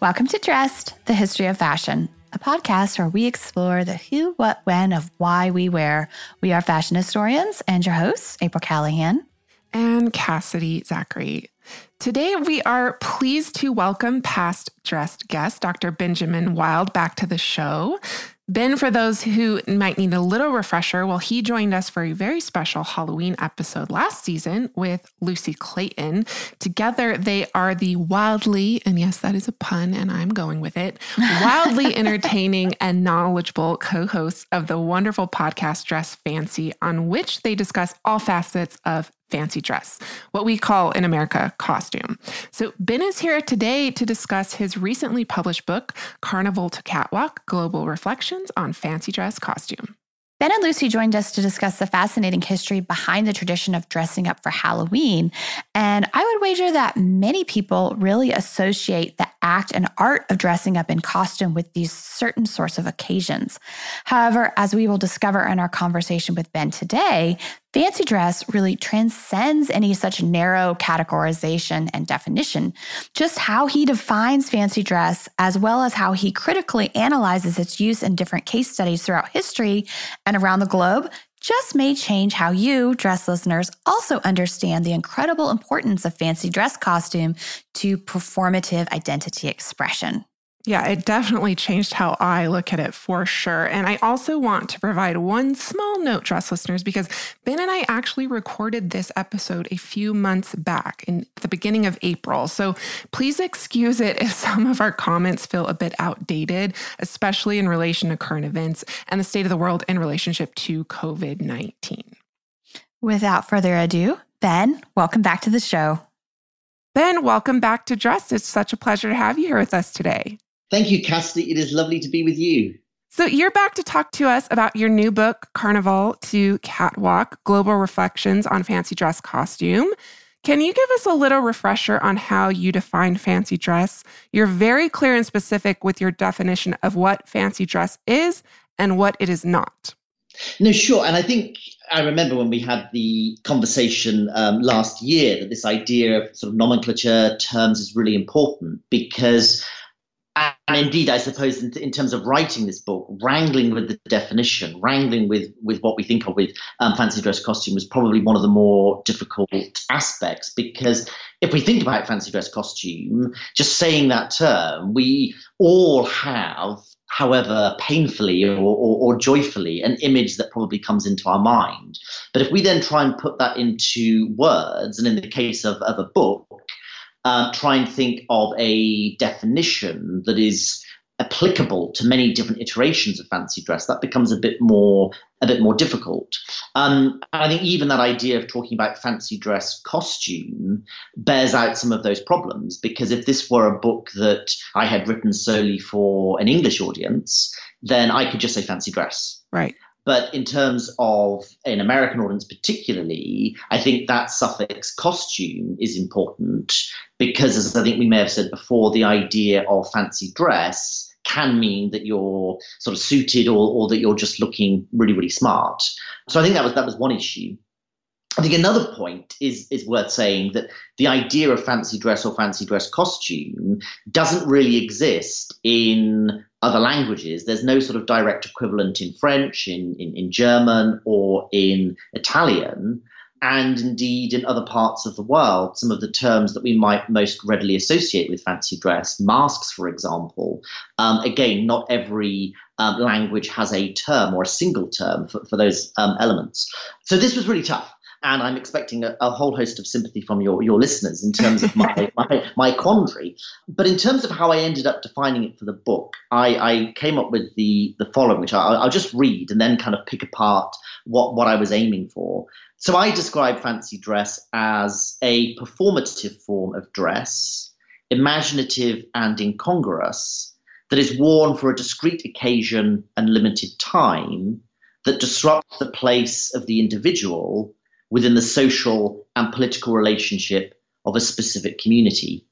Welcome to Dressed, the History of Fashion, a podcast where we explore the who, what, when of why we wear. We are fashion historians and your hosts, April Callahan. and Cassidy Zachary. Today, we are pleased to welcome past dressed guest, Dr. Benjamin Wild, back to the show. Ben, for those who might need a little refresher, well, he joined us for a very special Halloween episode last season with Lucy Clayton. Together, they are the wildly, and yes, that is a pun, and I'm going with it, wildly entertaining and knowledgeable co hosts of the wonderful podcast Dress Fancy, on which they discuss all facets of fancy dress, what we call in America costume. So, Ben is here today to discuss his recently published book, Carnival to Catwalk Global Reflections on Fancy Dress Costume. Ben and Lucy joined us to discuss the fascinating history behind the tradition of dressing up for Halloween. And I would wager that many people really associate the act and art of dressing up in costume with these certain sorts of occasions. However, as we will discover in our conversation with Ben today, fancy dress really transcends any such narrow categorization and definition. Just how he defines fancy dress, as well as how he critically analyzes its use in different case studies throughout history and around the globe, just may change how you, dress listeners, also understand the incredible importance of fancy dress costume to performative identity expression. Yeah, it definitely changed how I look at it for sure. And I also want to provide one small note, dress listeners, because Ben and I actually recorded this episode a few months back in the beginning of April. So please excuse it if some of our comments feel a bit outdated, especially in relation to current events and the state of the world in relationship to COVID 19. Without further ado, Ben, welcome back to the show. Ben, welcome back to Dressed. It's such a pleasure to have you here with us today. Thank you, Cassidy. It is lovely to be with you. So, you're back to talk to us about your new book, Carnival to Catwalk Global Reflections on Fancy Dress Costume. Can you give us a little refresher on how you define fancy dress? You're very clear and specific with your definition of what fancy dress is and what it is not. No, sure. And I think I remember when we had the conversation um, last year that this idea of sort of nomenclature terms is really important because and indeed, I suppose in, in, terms of writing this book, wrangling with the definition, wrangling with with what we think of with um, fancy dress costume was probably one of the more difficult aspects because if we think about fancy dress costume, just saying that term, we all have, however painfully or, or, or joyfully, an image that probably comes into our mind. But if we then try and put that into words, and in the case of, of a book, uh, try and think of a definition that is applicable to many different iterations of fancy dress, that becomes a bit more a bit more difficult. Um, I think even that idea of talking about fancy dress costume bears out some of those problems because if this were a book that I had written solely for an English audience, then I could just say fancy dress. Right. But in terms of an American audience, particularly, I think that suffix costume is important because, as I think we may have said before, the idea of fancy dress can mean that you're sort of suited or, or that you're just looking really, really smart. So I think that was that was one issue. I think another point is is worth saying that the idea of fancy dress or fancy dress costume doesn't really exist in other languages. There's no sort of direct equivalent in French, in, in, in German, or in Italian. and indeed in other parts of the world, some of the terms that we might most readily associate with fancy dress, masks, for example. Um, again, not every um, language has a term or a single term for, for those um, elements. So this was really tough. And I'm expecting a, a, whole host of sympathy from your, your listeners in terms of my, my, my, quandary. But in terms of how I ended up defining it for the book, I, I came up with the, the following, which I, will just read and then kind of pick apart what, what I was aiming for. So I describe fancy dress as a performative form of dress, imaginative and incongruous, that is worn for a discrete occasion and limited time, that disrupts the place of the individual within the social and political relationship of a specific community.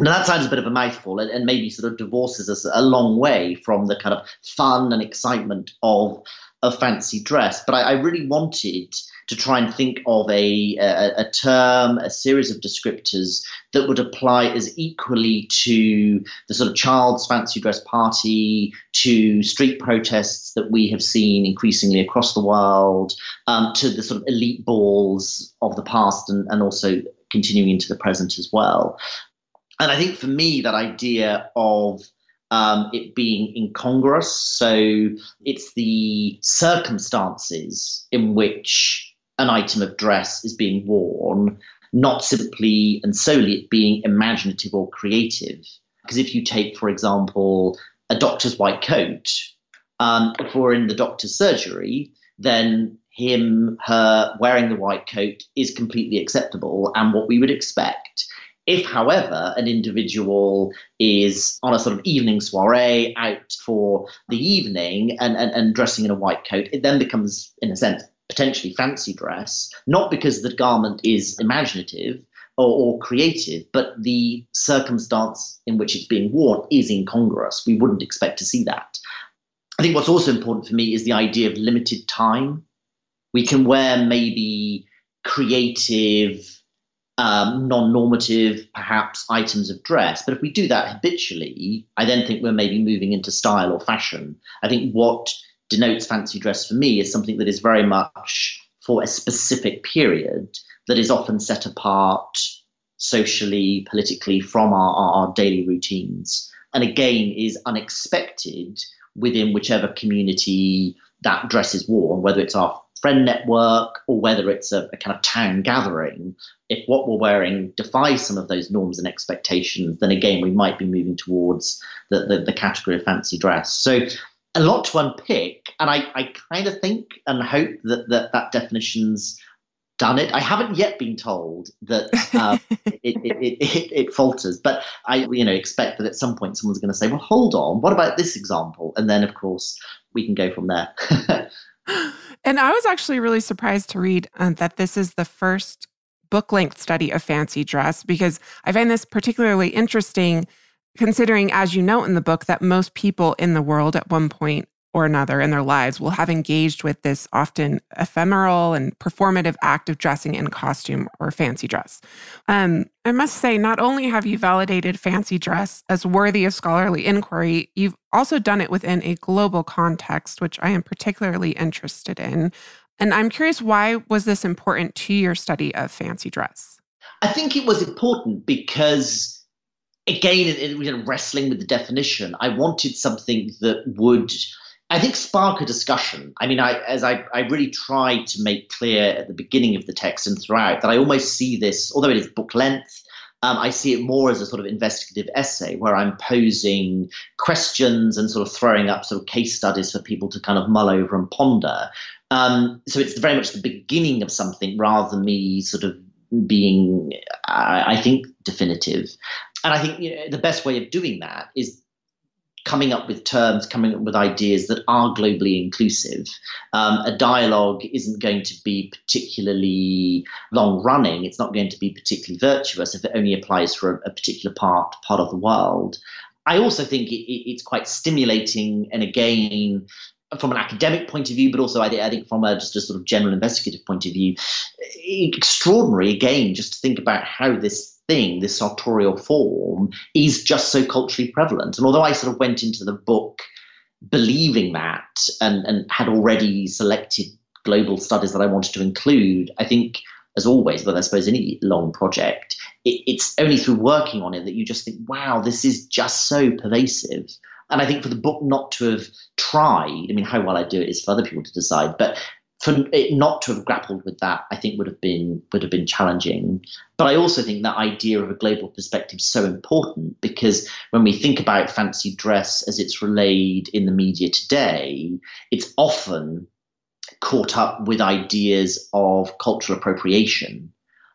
Now that sounds a bit of a mouthful and, and maybe sort of divorces us a long way from the kind of fun and excitement of a fancy dress. But I, I really wanted to try and think of a, a, a, term, a series of descriptors that would apply as equally to the sort of child's fancy dress party, to street protests that we have seen increasingly across the world, um, to the sort of elite balls of the past and, and also continuing into the present as well. And I think for me, that idea of um, it being incongruous. So it's the circumstances in which an item of dress is being worn, not simply and solely it being imaginative or creative. Because if you take, for example, a doctor's white coat, um, if we're in the doctor's surgery, then him, her wearing the white coat is completely acceptable and what we would expect. If, however, an individual is on a sort of evening soiree out for the evening and, and, and dressing in a white coat, it then becomes, in a sense, potentially fancy dress, not because the garment is imaginative or, or, creative, but the circumstance in which it's being worn is incongruous. We wouldn't expect to see that. I think what's also important for me is the idea of limited time. We can wear maybe creative, um, non normative, perhaps items of dress, but if we do that habitually, I then think we're maybe moving into style or fashion. I think what denotes fancy dress for me is something that is very much for a specific period that is often set apart socially, politically from our, our daily routines. And again, is unexpected within whichever community that dress is worn, whether it's our friend network or whether it's a, a, kind of town gathering. If what we're wearing defies some of those norms and expectations, then again, we might be moving towards the, the, the category of fancy dress. So a lot to unpick, and I, I kind of think and hope that, that that definition's done it. I haven't yet been told that uh, it, it, it, it, falters, but I you know expect that at some point someone's going to say, "Well, hold on, what about this example?" And then, of course, we can go from there. and I was actually really surprised to read uh, that this is the first book length study of fancy dress because I find this particularly interesting considering, as you note in the book, that most people in the world at one point or another in their lives will have engaged with this often ephemeral and performative act of dressing in costume or fancy dress. Um, I must say, not only have you validated fancy dress as worthy of scholarly inquiry, you've also done it within a global context, which I am particularly interested in. And I'm curious, why was this important to your study of fancy dress? I think it was important because again, it, it, you know, wrestling with the definition, I wanted something that would, I think, spark a discussion. I mean, I, as I, I really tried to make clear at the beginning of the text and throughout that I almost see this, although it is book length, um, I see it more as a sort of investigative essay where I'm posing questions and sort of throwing up sort of case studies for people to kind of mull over and ponder. Um, so it's very much the beginning of something rather than me sort of being, I think, definitive. And I think you know, the best way of doing that is coming up with terms, coming up with ideas that are globally inclusive. Um, a dialogue isn't going to be particularly long running. It's not going to be particularly virtuous if it only applies for a, a particular part part of the world. I also think it, it, it's quite stimulating, and again, from an academic point of view, but also I think, I think from a just a sort of general investigative point of view, extraordinary again just to think about how this thing, this sartorial form, is just so culturally prevalent. And although I sort of went into the book believing that and, and had already selected global studies that I wanted to include, I think, as always, but I suppose any long project, it, it's only through working on it that you just think, wow, this is just so pervasive. And I think for the book not to have tried, I mean, how well I do it is for other people to decide, but for it not to have grappled with that, I think would have been would have been challenging. But I also think that idea of a global perspective is so important because when we think about fancy dress as it's relayed in the media today, it's often caught up with ideas of cultural appropriation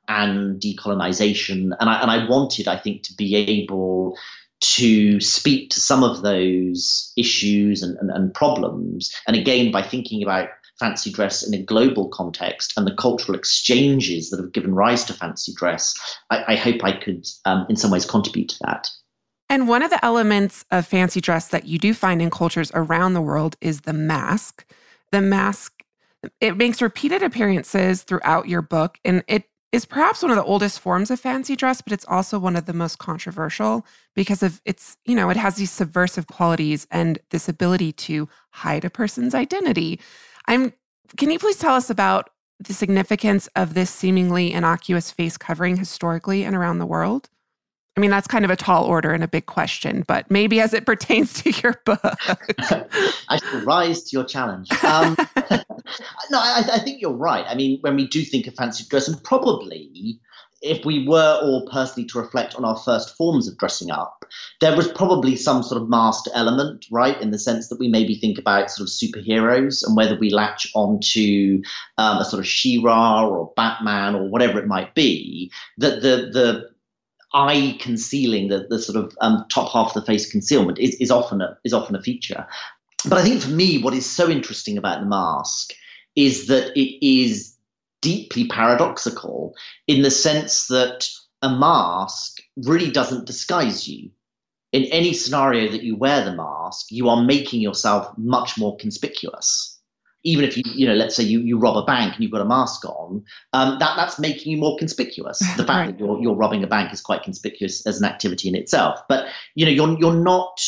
and decolonization. And I and I wanted, I think, to be able to speak to some of those issues and, and, and problems. And again, by thinking about fancy dress in a global context and the cultural exchanges that have given rise to fancy dress, I, I hope I could, um, in some ways, contribute to that. And one of the elements of fancy dress that you do find in cultures around the world is the mask. The mask, it makes repeated appearances throughout your book, and it is perhaps one of the oldest forms of fancy dress, but it's also one of the most controversial because of its, you know, it has these subversive qualities and this ability to hide a person's identity. I'm can you please tell us about the significance of this seemingly innocuous face covering historically and around the world? I mean, that's kind of a tall order and a big question, but maybe as it pertains to your book. I shall rise to your challenge. Um, no, I, I, think you're right. I mean, when we do think of fancy dress, and probably if we were all personally to reflect on our first forms of dressing up, there was probably some sort of masked element, right? In the sense that we maybe think about sort of superheroes and whether we latch onto um, a sort of She-Ra or Batman or whatever it might be, that the the eye concealing, the, the sort of um, top half of the face concealment is, is often a, is often a feature. But I think for me, what is so interesting about the mask is that it is deeply paradoxical in the sense that a mask really doesn't disguise you. In any scenario that you wear the mask, you are making yourself much more conspicuous. Even if you, you know, let's say you, you rob a bank and you've got a mask on, um, that, that's making you more conspicuous. The fact right. that you're, you're robbing a bank is quite conspicuous as an activity in itself. But, you know, you're, you're not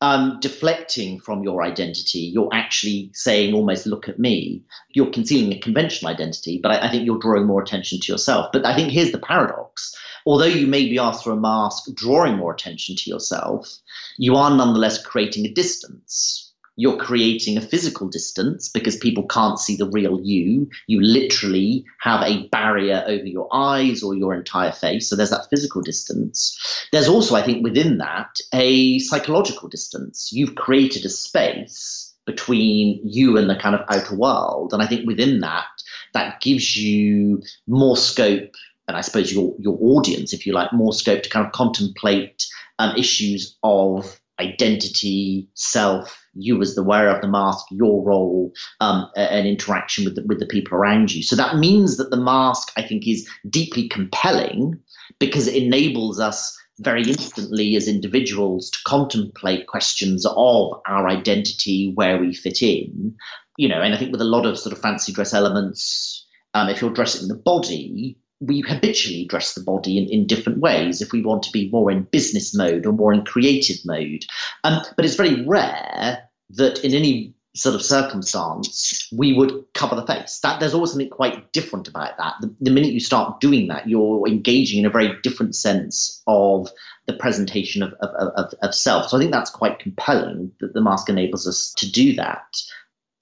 um, deflecting from your identity. You're actually saying, almost, look at me. You're concealing a conventional identity, but I, I, think you're drawing more attention to yourself. But I think here's the paradox. Although you may be asked for a mask drawing more attention to yourself, you are nonetheless creating a distance you're creating a physical distance because people can't see the real you. You literally have a barrier over your eyes or your entire face. So there's that physical distance. There's also, I think, within that, a psychological distance. You've created a space between you and the kind of outer world. And I think within that, that gives you more scope and I suppose your your audience, if you like, more scope to kind of contemplate um, issues of identity, self, you as the wearer of the mask, your role, um, and interaction with the, with the people around you. So that means that the mask, I think, is deeply compelling because it enables us very instantly as individuals to contemplate questions of our identity, where we fit in. You know, and I think with a lot of sort of fancy dress elements, um, if you're dressing the body, we habitually dress the body in, in different ways if we want to be more in business mode or more in creative mode. Um, but it's very rare that in any sort of circumstance we would cover the face. That there's always something quite different about that. The, the minute you start doing that, you're engaging in a very different sense of the presentation of, of, of, of self. So I think that's quite compelling that the mask enables us to do that.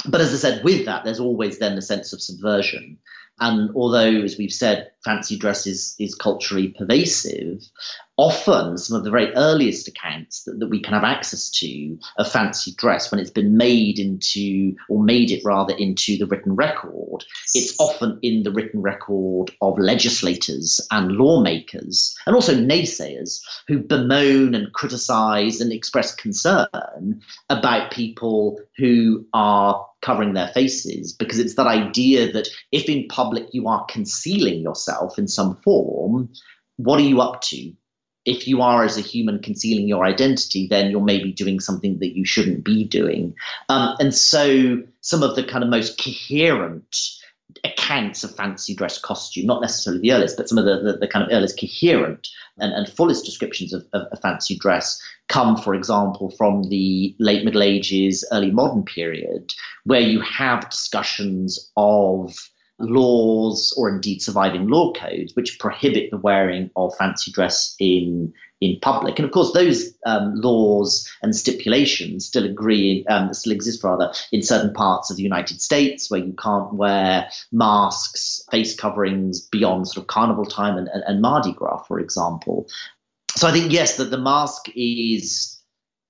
But as I said, with that, there's always then the sense of subversion. And although, as we've said, fancy dress is, is culturally pervasive, often some of the very earliest accounts that, that we can have access to of fancy dress, when it's been made into, or made it rather into the written record, it's often in the written record of legislators and lawmakers, and also naysayers who bemoan and criticize and express concern about people who are covering their faces because it's that idea that if in public you are concealing yourself in some form, what are you up to? If you are, as a human, concealing your identity, then you're maybe doing something that you shouldn't be doing. Um, and so, some of the kind of most coherent accounts of fancy dress costume, not necessarily the earliest, but some of the, the, the kind of earliest coherent and, and fullest descriptions of, of, of, fancy dress come, for example, from the late Middle Ages, early modern period, where you have discussions of laws or indeed surviving law codes which prohibit the wearing of fancy dress in in public. And of course, those um, laws and stipulations still agree, um, still exist rather in certain parts of the United States where you can't wear masks, face coverings beyond sort of carnival time and, and, and Mardi Gras, for example. So I think yes, that the mask is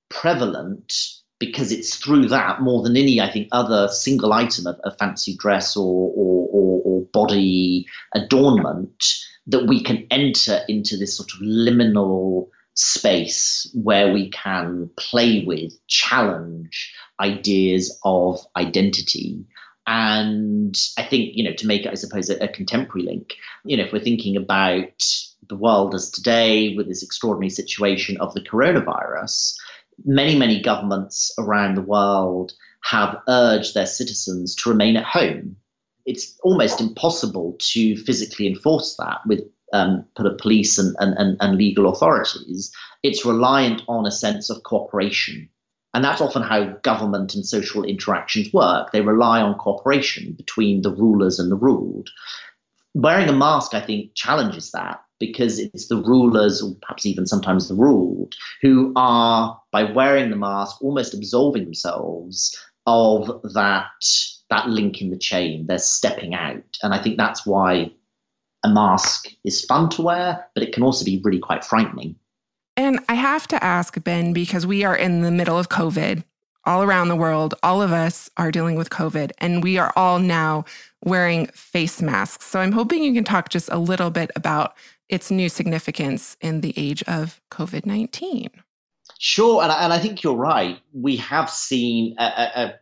prevalent because it's through that more than any, I think, other single item of, of fancy dress or, or, or, or body adornment that we can enter into this sort of liminal space where we can play with, challenge ideas of identity. And I think, you know, to make it, I suppose, a, a contemporary link, you know, if we're thinking about the world as today with this extraordinary situation of the coronavirus, many, many governments around the world have urged their citizens to remain at home. It's almost impossible to physically enforce that with um, police and, and, and legal authorities. It's reliant on a sense of cooperation. And that's often how government and social interactions work. They rely on cooperation between the rulers and the ruled. Wearing a mask, I think, challenges that because it's the rulers, or perhaps even sometimes the ruled, who are, by wearing the mask, almost absolving themselves of that that link in the chain. They're stepping out, and I think that's why a mask is fun to wear, but it can also be really quite frightening. And I have to ask Ben because we are in the middle of COVID all around the world. All of us are dealing with COVID, and we are all now wearing face masks. So I'm hoping you can talk just a little bit about its new significance in the age of COVID 19. Sure, and I, and I think you're right. We have seen a, a, a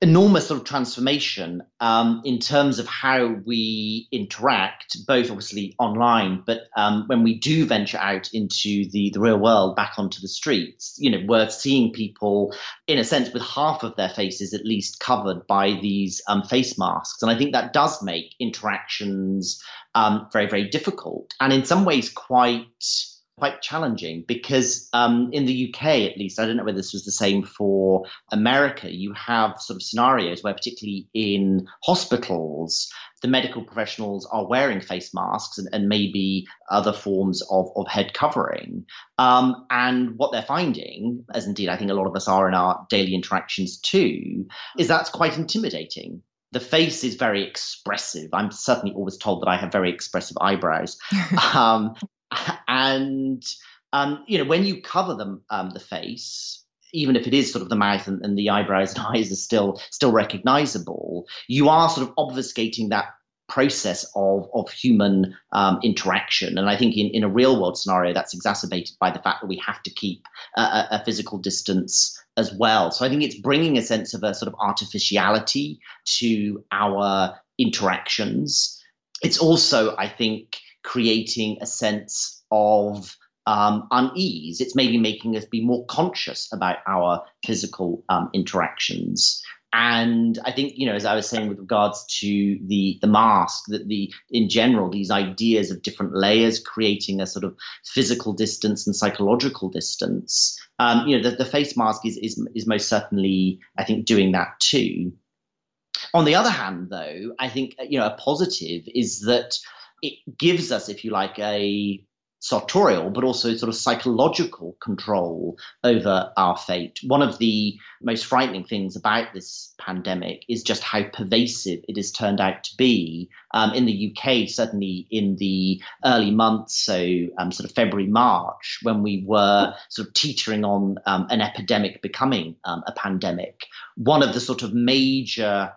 enormous sort of transformation um, in terms of how we interact, both obviously online, but um, when we do venture out into the, the real world, back onto the streets, you know, we're seeing people, in a sense, with half of their faces at least covered by these um, face masks. And I think that does make interactions um, very, very difficult and in some ways quite quite challenging because um, in the UK, at least, I don't know whether this was the same for America, you have sort of scenarios where, particularly in hospitals, the medical professionals are wearing face masks and, and maybe other forms of, of head covering. Um, and what they're finding, as indeed I think a lot of us are in our daily interactions too, is that's quite intimidating the face is very expressive. I'm certainly always told that I have very expressive eyebrows. um, and um, you know when you cover them um, the face even if it is sort of the mouth and, and, the eyebrows and eyes are still still recognizable you are sort of obfuscating that process of of human um, interaction. And i think in, in a real world scenario that's exacerbated by the fact that we have to keep a, a physical distance as well. So i think it's bringing a sense of a sort of artificiality to our interactions. It's also i think creating a sense of um, unease. It's maybe making us be more conscious about our physical um, interactions. And I think, you know, as I was saying with regards to the the mask, that the in general these ideas of different layers creating a sort of physical distance and psychological distance. Um, you know, the, the face mask is, is is most certainly, I think, doing that too. On the other hand, though, I think you know a positive is that it gives us, if you like, a sartorial but also sort of psychological control over our fate. One of the most frightening things about this pandemic is just how pervasive it has turned out to be. Um, in the UK, certainly in the early months, so um, sort of February, March, when we were sort of teetering on um, an epidemic becoming um, a pandemic, one of the sort of major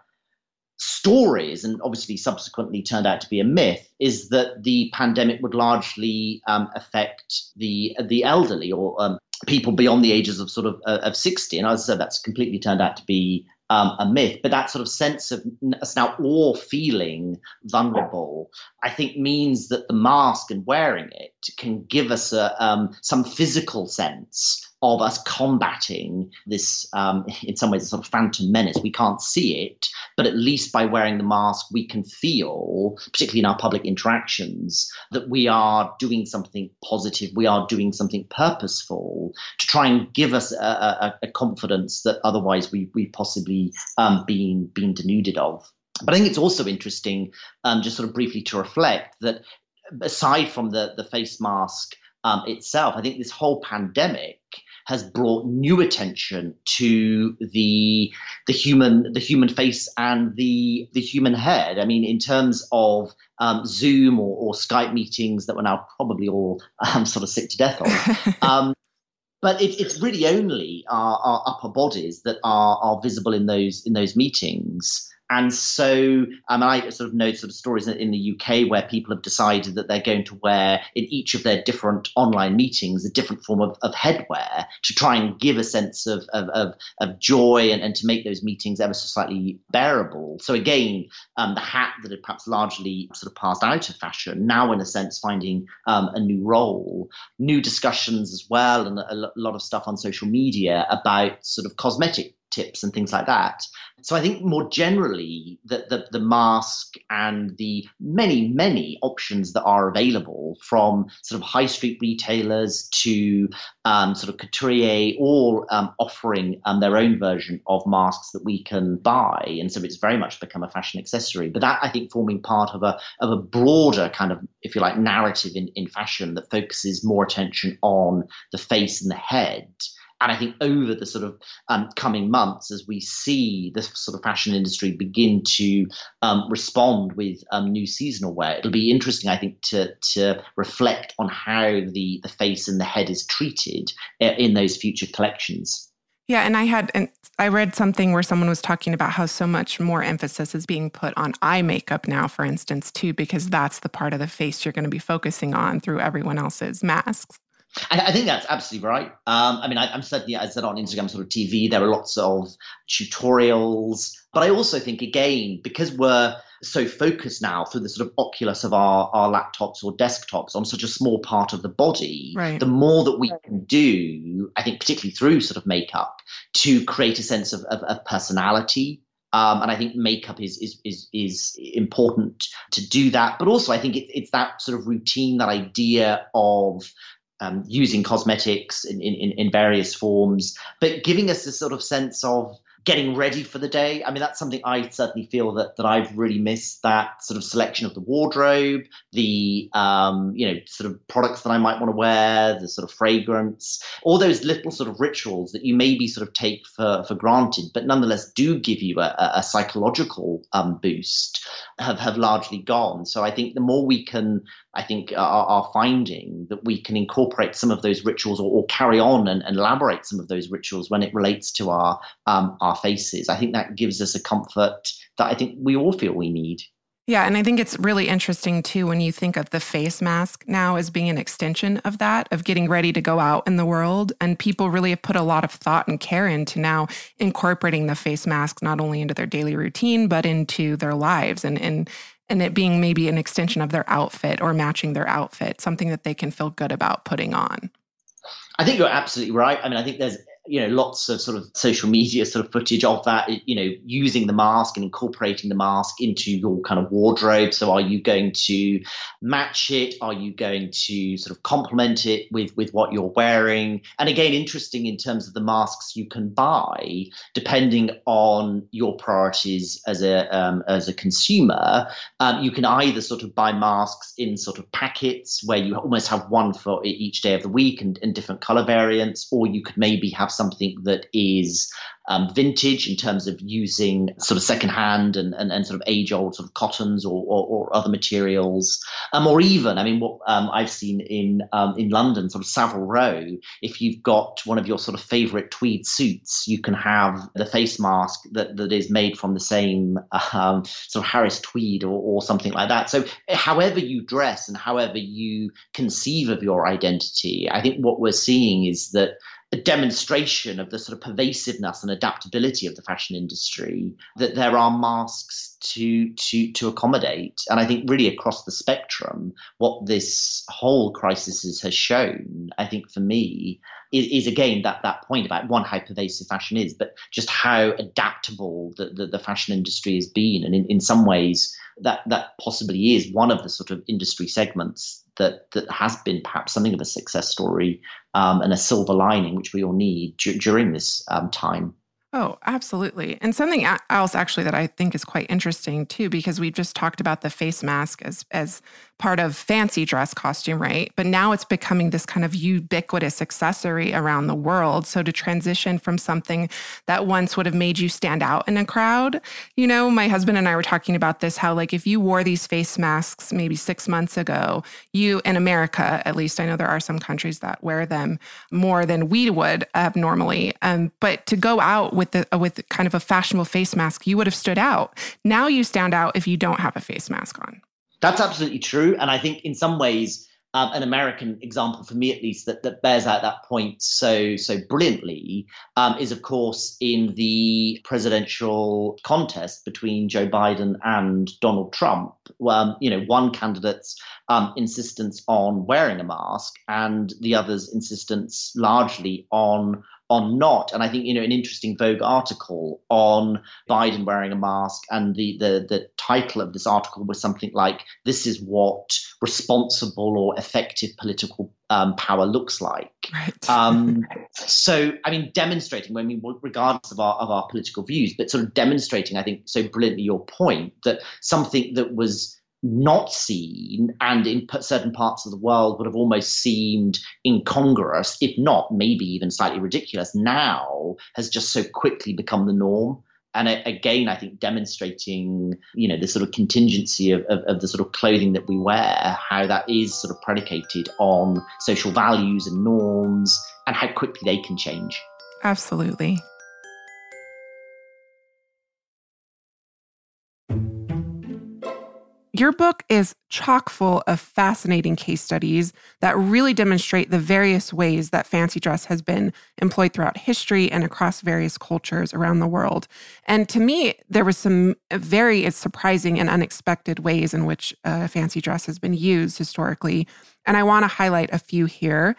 stories, and obviously subsequently turned out to be a myth, is that the pandemic would largely um, affect the the elderly or um, people beyond the ages of sort of uh, of 60. And as I said, that's completely turned out to be um, a myth. But that sort of sense of us now all feeling vulnerable, I think, means that the mask and wearing it can give us a, um, some physical sense of us combating this, um, in some ways, a sort of phantom menace. We can't see it, but at least by wearing the mask, we can feel, particularly in our public interactions, that we are doing something positive, we are doing something purposeful to try and give us a, a, a confidence that otherwise we we possibly um, been been denuded of. But I think it's also interesting, um, just sort of briefly to reflect that aside from the the face mask um, itself, I think this whole pandemic has brought new attention to the the human the human face and the the human head. I mean, in terms of um, Zoom or, or, Skype meetings that we're now probably all um, sort of sick to death of. Um, but it, it's really only our, our, upper bodies that are, are visible in those in those meetings. And so um, I sort of know sort of stories in the UK where people have decided that they're going to wear in each of their different online meetings a different form of, of headwear to try and give a sense of, of, of, of joy and, and to make those meetings ever so slightly bearable. So again, um, the hat that had perhaps largely sort of passed out of fashion, now in a sense finding um, a new role, new discussions as well, and a lot of stuff on social media about sort of cosmetic tips and things like that. So I think more generally that the, the mask and the many, many options that are available from sort of high street retailers to um, sort of couturier, all um, offering um, their own version of masks that we can buy. And so it's very much become a fashion accessory. But that I think forming part of a of a broader kind of, if you like, narrative in, in fashion that focuses more attention on the face and the head and I think over the sort of um, coming months, as we see the sort of fashion industry begin to um, respond with um, new seasonal wear, it'll be interesting, I think, to to reflect on how the the face and the head is treated uh, in those future collections. Yeah, and I had and I read something where someone was talking about how so much more emphasis is being put on eye makeup now, for instance, too, because that's the part of the face you're going to be focusing on through everyone else's masks. I, I think that's absolutely right. Um, I mean, I, am certainly, I said on Instagram sort of TV, there are lots of tutorials, but I also think, again, because we're so focused now through the sort of oculus of our, our laptops or desktops on such a small part of the body, right. the more that we can do, I think, particularly through sort of makeup, to create a sense of, of, of personality um, and I think makeup is, is is is important to do that. But also, I think it, it's that sort of routine, that idea of um, using cosmetics in, in, in various forms, but giving us a sort of sense of getting ready for the day. I mean, that's something I certainly feel that that I've really missed that sort of selection of the wardrobe, the um, you know sort of products that I might want to wear, the sort of fragrance, all those little sort of rituals that you maybe sort of take for for granted, but nonetheless do give you a, a psychological um, boost, have have largely gone. So I think the more we can I think, are, are, finding that we can incorporate some of those rituals or, or carry on and, and, elaborate some of those rituals when it relates to our um, our faces. I think that gives us a comfort that I think we all feel we need. Yeah, and I think it's really interesting too when you think of the face mask now as being an extension of that, of getting ready to go out in the world. And people really have put a lot of thought and care into now incorporating the face mask not only into their daily routine, but into their lives and, and and it being maybe an extension of their outfit or matching their outfit, something that they can feel good about putting on. I think you're absolutely right. I mean, I think there's you know lots of sort of social media sort of footage of that you know using the mask and incorporating the mask into your kind of wardrobe. So are you going to match it? Are you going to sort of complement it with with what you're wearing? And again interesting in terms of the masks you can buy depending on your priorities as a um, as a consumer um, you can either sort of buy masks in sort of packets where you almost have one for each day of the week and, and different color variants or you could maybe have something that is um, vintage in terms of using sort of secondhand and, and, and sort of age old sort of cottons or, or, or other materials, um, or even, I mean, what um, I've seen in um, in London, sort of Savile Row, if you've got one of your sort of favorite tweed suits, you can have the face mask that, that is made from the same um, sort of Harris tweed or, or something like that. So, however you dress and however you conceive of your identity, I think what we're seeing is that a demonstration of the sort of pervasiveness and adaptability of the fashion industry that there are masks to to to accommodate. And I think really across the spectrum, what this whole crisis has shown, I think for me, is, is again that that point about one how pervasive fashion is, but just how adaptable the, the, the fashion industry has been, and in, in some ways that that possibly is one of the sort of industry segments that that has been perhaps something of a success story um, and a silver lining which we all need d- during this um, time. Oh, absolutely. And something else actually that I think is quite interesting too, because we've just talked about the face mask as as part of fancy dress costume, right? But now it's becoming this kind of ubiquitous accessory around the world. So to transition from something that once would have made you stand out in a crowd, you know, my husband and I were talking about this how, like, if you wore these face masks maybe six months ago, you in America, at least, I know there are some countries that wear them more than we would abnormally. Um, but to go out with with kind of a fashionable face mask, you would have stood out. Now you stand out if you don't have a face mask on. That's absolutely true. And I think in some ways, um, an American example for me at least that, that bears out that point so so brilliantly um, is of course in the presidential contest between Joe Biden and Donald Trump. Um, you know, one candidate's um, insistence on wearing a mask and the other's insistence largely on on not. And I think, you know, an interesting Vogue article on Biden wearing a mask, and the, the, the title of this article was something like, This is what responsible or effective political um, power looks like. Right. Um, so, I mean, demonstrating, I mean, regardless of our, of our political views, but sort of demonstrating, I think, so brilliantly your point that something that was not seen and in certain parts of the world would have almost seemed incongruous, if not maybe even slightly ridiculous, now has just so quickly become the norm. And again, I think demonstrating, you know, the sort of contingency of, of, of the sort of clothing that we wear, how that is sort of predicated on social values and norms and how quickly they can change. Absolutely. Your book is chock full of fascinating case studies that really demonstrate the various ways that fancy dress has been employed throughout history and across various cultures around the world. And to me, there was some very surprising and unexpected ways in which uh, fancy dress has been used historically. And I want to highlight a few here,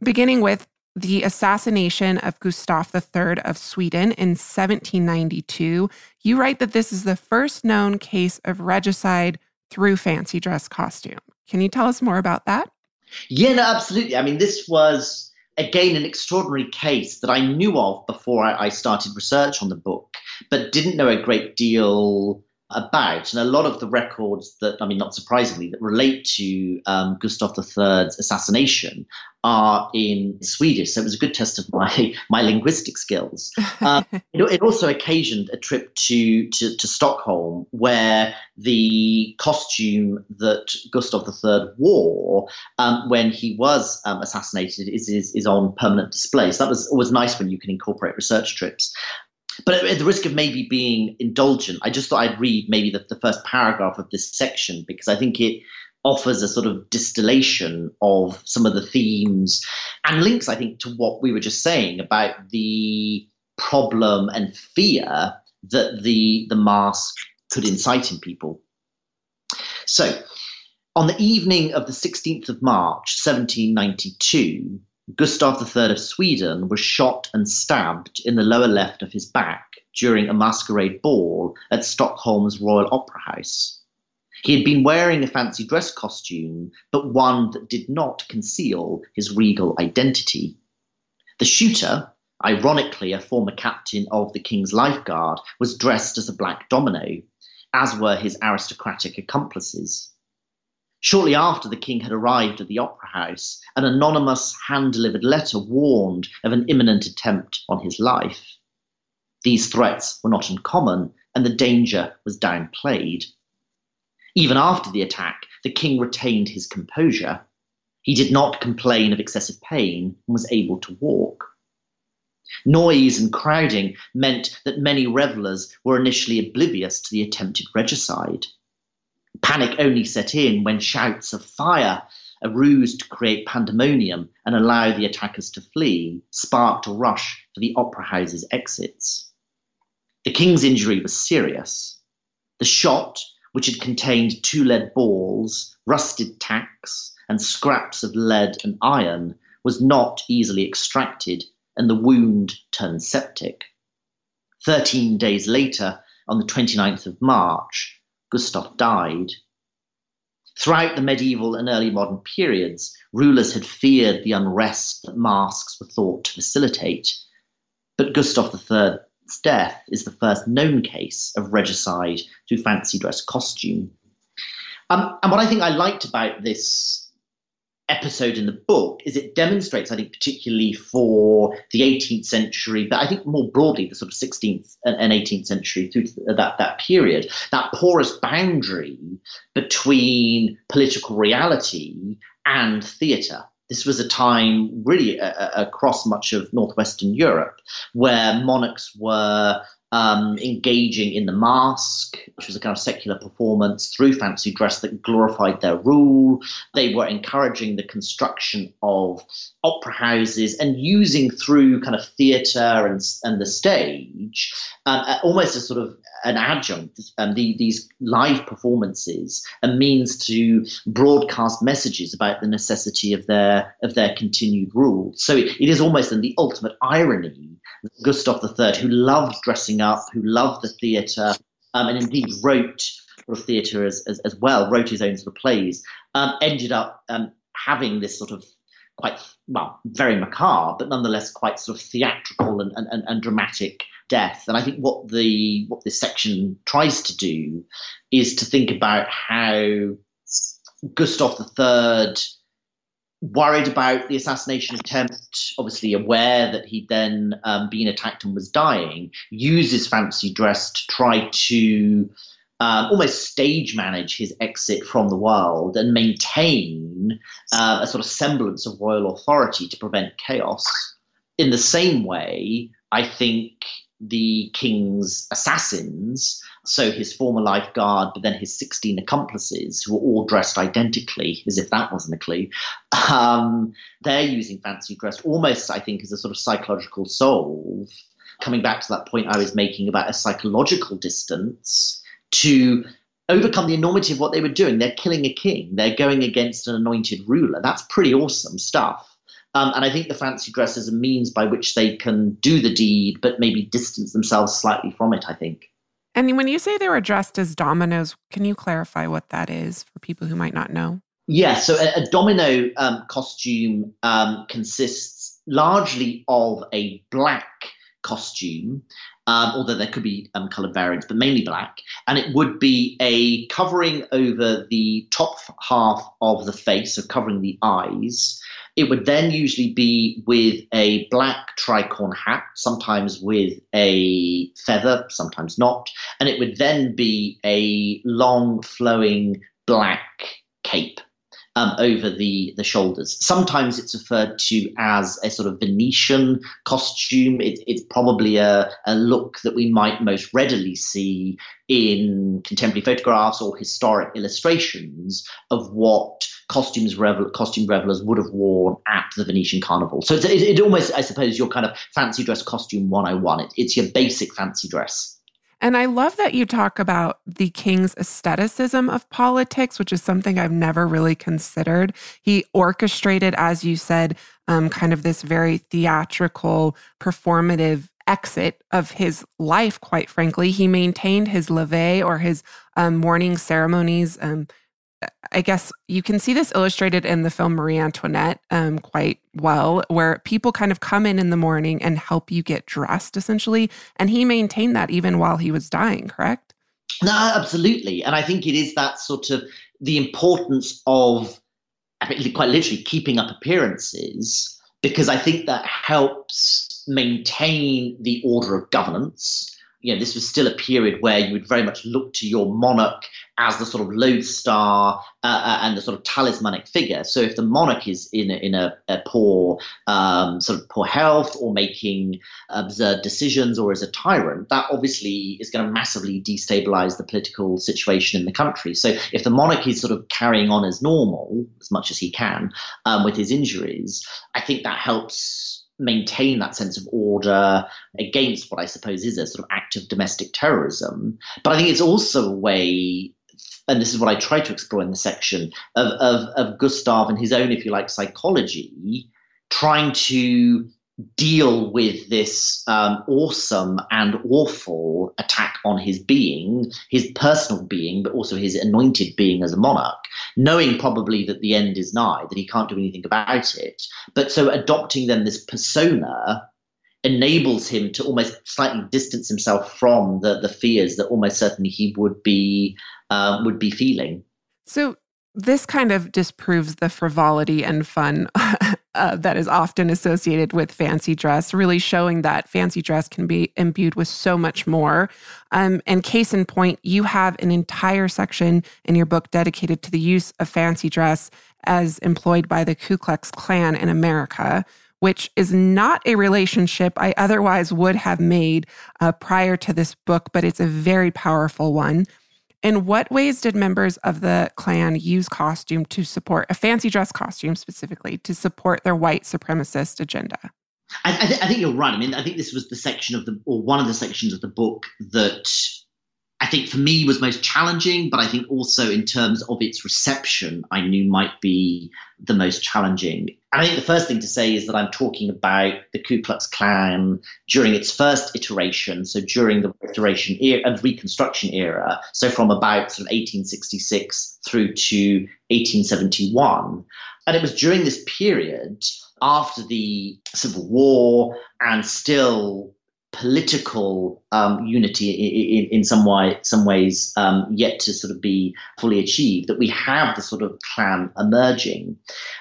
beginning with the assassination of Gustav III of Sweden in 1792. You write that this is the first known case of regicide through fancy dress costume. Can you tell us more about that? Yeah, no, absolutely. I mean, this was again an extraordinary case that I knew of before I, started research on the book, but didn't know a great deal about. And a lot of the records that, I mean, not surprisingly, that relate to um, Gustav III's assassination are in Swedish. So it was a good test of my, my linguistic skills. Uh, it, it, also occasioned a trip to, to, to, Stockholm where the costume that Gustav III wore um, when he was um, assassinated is, is, is on permanent display. So that was always nice when you can incorporate research trips. But at the risk of maybe being indulgent, I just thought I'd read maybe the, the first paragraph of this section because I think it offers a sort of distillation of some of the themes and links, I think, to what we were just saying about the problem and fear that the, the mask could incite in people. So, on the evening of the 16th of March, 1792, Gustav III of Sweden was shot and stabbed in the lower left of his back during a masquerade ball at Stockholm's Royal Opera House. He had been wearing a fancy dress costume, but one that did not conceal his regal identity. The shooter, ironically a former captain of the King's Life Guard, was dressed as a black domino, as were his aristocratic accomplices. Shortly after the king had arrived at the opera house, an anonymous hand delivered letter warned of an imminent attempt on his life. These threats were not uncommon, and the danger was downplayed. Even after the attack, the king retained his composure. He did not complain of excessive pain and was able to walk. Noise and crowding meant that many revelers were initially oblivious to the attempted regicide. Panic only set in when shouts of fire, a ruse to create pandemonium and allow the attackers to flee, sparked a rush for the opera house's exits. The king's injury was serious. The shot, which had contained two lead balls, rusted tacks, and scraps of lead and iron, was not easily extracted, and the wound turned septic. Thirteen days later, on the 29th of March, Gustav died. Throughout the medieval and early modern periods, rulers had feared the unrest that masks were thought to facilitate. But Gustav III's death is the first known case of regicide through fancy dress costume. Um, and what I think I liked about this episode in the book is it demonstrates, I think, particularly for the 18th century, but I think more broadly the sort of 16th and 18th century through that, that period, that porous boundary between political reality and theatre. This was a time really uh, across much of northwestern Europe where monarchs were um, engaging in the masque, which was a kind of secular performance through fancy dress that glorified their rule. They were encouraging the construction of opera houses and using through kind of theatre and, and the stage uh, almost a sort of an adjunct, um, the, these live performances, a means to broadcast messages about the necessity of their of their continued rule. So it, it is almost in the ultimate irony. Gustav III, who loved dressing up, who loved the theatre, um, and indeed wrote sort of theatre as, as, as, well, wrote his own sort of plays, um, ended up um, having this sort of quite well, very macabre, but nonetheless quite sort of theatrical and, and, and dramatic death. And I think what the what this section tries to do is to think about how Gustav III worried about the assassination attempt, obviously aware that he'd then um, been attacked and was dying, uses fancy dress to try to um, almost stage manage his exit from the world and maintain uh, a sort of semblance of royal authority to prevent chaos. In the same way, I think the king's assassins, so his former lifeguard, but then his 16 accomplices, who were all dressed identically, as if that wasn't a clue, um, they're using fancy dress almost, I think, as a sort of psychological solve. Coming back to that point I was making about a psychological distance to overcome the enormity of what they were doing. They're killing a king, they're going against an anointed ruler. That's pretty awesome stuff. Um, and I think the fancy dress is a means by which they can do the deed, but maybe distance themselves slightly from it, I think. And when you say they were dressed as dominoes, can you clarify what that is for people who might not know? Yeah, so a, a domino um, costume um, consists largely of a black costume, um, although there could be um, variants, but mainly black. And it would be a covering over the top half of the face, so covering the eyes, it would then usually be with a black tricorn hat, sometimes with a feather, sometimes not. And it would then be a long flowing black cape um, over the, the shoulders. Sometimes it's referred to as a sort of Venetian costume. It, it's probably a, a look that we might most readily see in contemporary photographs or historic illustrations of what costumes revel- costume revelers would have worn at the Venetian carnival. So it, it almost, I suppose, your kind of fancy dress costume 101. It, it's your basic fancy dress. And I love that you talk about the king's aestheticism of politics, which is something I've never really considered. He orchestrated, as you said, um, kind of this very theatrical, performative exit of his life, quite frankly. He maintained his levee or his um, morning ceremonies um, I guess you can see this illustrated in the film Marie Antoinette um, quite well, where people kind of come in in the morning and help you get dressed, essentially. And he maintained that even while he was dying, correct? No, absolutely. And I think it is that sort of the importance of quite literally keeping up appearances, because I think that helps maintain the order of governance you know, this was still a period where you would very much look to your monarch as the sort of lodestar uh, uh, and the sort of talismanic figure. So if the monarch is in a, in a, a poor um, sort of poor health or making absurd decisions or is a tyrant, that obviously is going to massively destabilize the political situation in the country. So if the monarch is sort of carrying on as normal as much as he can um, with his injuries, I think that helps maintain that sense of order against what I suppose is a sort of act of domestic terrorism. But I think it's also a way and this is what I try to explore in the section of, of, of Gustav and his own, if you like, psychology, trying to deal with this um, awesome and awful attack on his being, his personal being, but also his anointed being as a monarch, knowing probably that the end is nigh, that he can't do anything about it. But so adopting then this persona enables him to almost slightly distance himself from the, the fears that almost certainly he would be uh, would be feeling. So this kind of disproves the frivolity and fun uh, that is often associated with fancy dress, really showing that fancy dress can be imbued with so much more. Um, and case in point, you have an entire section in your book dedicated to the use of fancy dress as employed by the Ku Klux Klan in America, which is not a relationship I otherwise would have made uh, prior to this book, but it's a very powerful one. In what ways did members of the Klan use costume to support a fancy dress costume specifically to support their white supremacist agenda? I, th- I, think you're right. I mean, I think this was the section of the, or one of the sections of the book that I think for me was most challenging, but I think also in terms of its reception, I knew might be the most challenging. And I think the first thing to say is that I'm talking about the Ku Klux Klan during its first iteration, so during the Restoration era and Reconstruction era, so from about sort of 1866 through to 1871. And it was during this period after the Civil War and still political um, unity in, in, some way, some ways um, yet to sort of be fully achieved. That we have the sort of Klan emerging.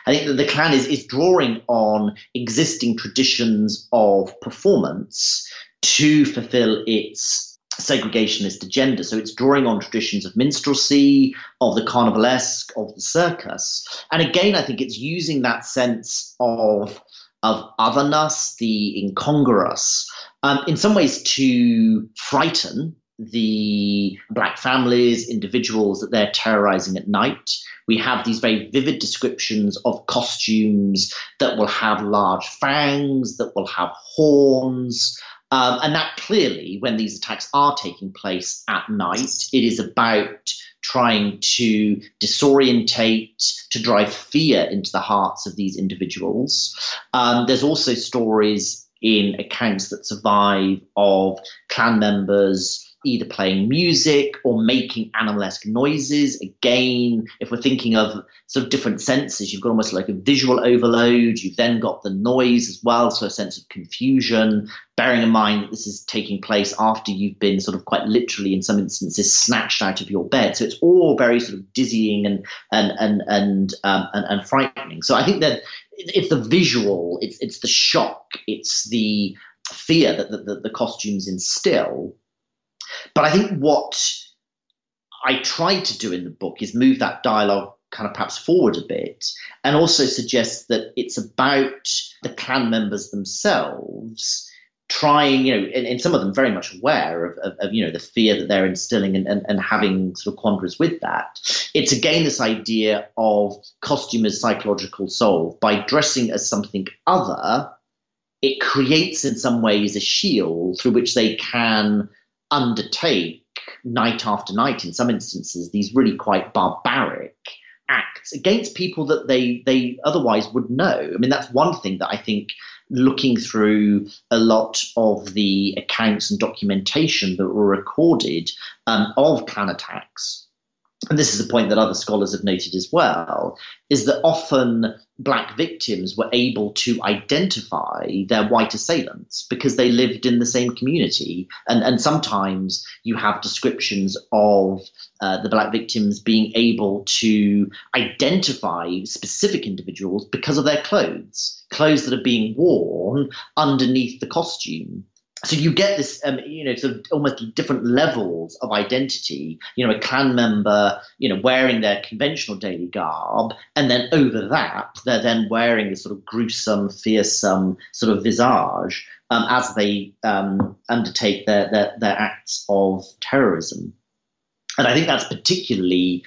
I think that the Klan is is drawing on existing traditions of performance to fulfill its segregationist agenda. So it's drawing on traditions of minstrelsy, of the carnivalesque, of the circus. And again, I think it's using that sense of of otherness, the incongruous, um, in some ways to frighten the black families, individuals that they're terrorizing at night. We have these very vivid descriptions of costumes that will have large fangs, that will have horns. Um, and that clearly, when these attacks are taking place at night, it is about trying to disorientate, to drive fear into the hearts of these individuals. Um, there's also stories in accounts that survive of Klan members either playing music or making animal-esque noises. Again, if we're thinking of sort of different senses, you've got almost like a visual overload. You've then got the noise as well, so a sense of confusion. Bearing in mind that this is taking place after you've been sort of quite literally, in some instances, snatched out of your bed. So it's all very sort of dizzying and and and and um, and, and frightening. So I think that it's the visual, it's it's the shock, it's the fear that the, the, the costumes instill. But I think what I tried to do in the book is move that dialogue kind of perhaps forward a bit and also suggest that it's about the Klan members themselves trying, you know, and, and some of them very much aware of, of, of, you know, the fear that they're instilling and, and, and having sort of quandaries with that. It's again this idea of costume as psychological soul. By dressing as something other, it creates in some ways a shield through which they can undertake night after night, in some instances, these really quite barbaric acts against people that they they otherwise would know. I mean, that's one thing that I think looking through a lot of the accounts and documentation that were recorded um, of Klan attacks, and this is a point that other scholars have noted as well, is that often black victims were able to identify their white assailants because they lived in the same community. And, and sometimes you have descriptions of uh, the black victims being able to identify specific individuals because of their clothes, clothes that are being worn underneath the costume so you get this, um, you know, sort of almost different levels of identity. You know, a Klan member, you know, wearing their conventional daily garb, and then over that, they're then wearing this sort of gruesome, fearsome sort of visage um, as they um, undertake their, their their acts of terrorism. And I think that's particularly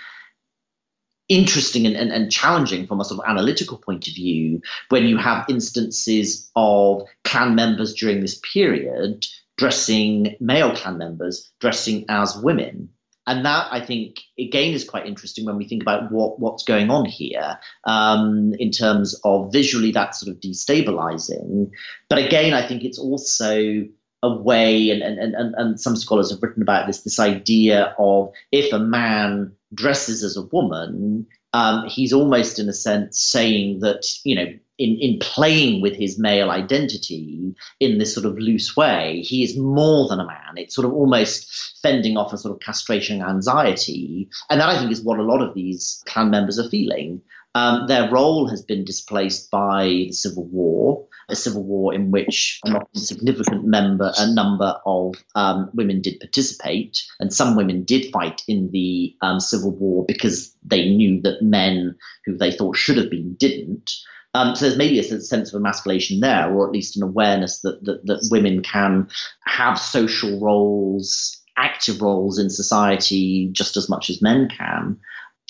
interesting and, and, and, challenging from a sort of analytical point of view when you have instances of Klan members during this period dressing male Klan members dressing as women and that I think again is quite interesting when we think about what what's going on here um, in terms of visually that sort of destabilizing. But again, I think it's also a way, and, and, and, and some scholars have written about this, this idea of if a man dresses as a woman, um, he's almost in a sense saying that, you know, in, in playing with his male identity in this sort of loose way, he is more than a man. It's sort of almost fending off a sort of castration anxiety. And that I think is what a lot of these Klan members are feeling. Um, their role has been displaced by the Civil War, a civil war in which a not significant member, a number of um, women did participate, and some women did fight in the um, Civil War because they knew that men who they thought should have been didn't. Um, so there's maybe a sense of emasculation there, or at least an awareness that, that, that women can have social roles, active roles in society just as much as men can.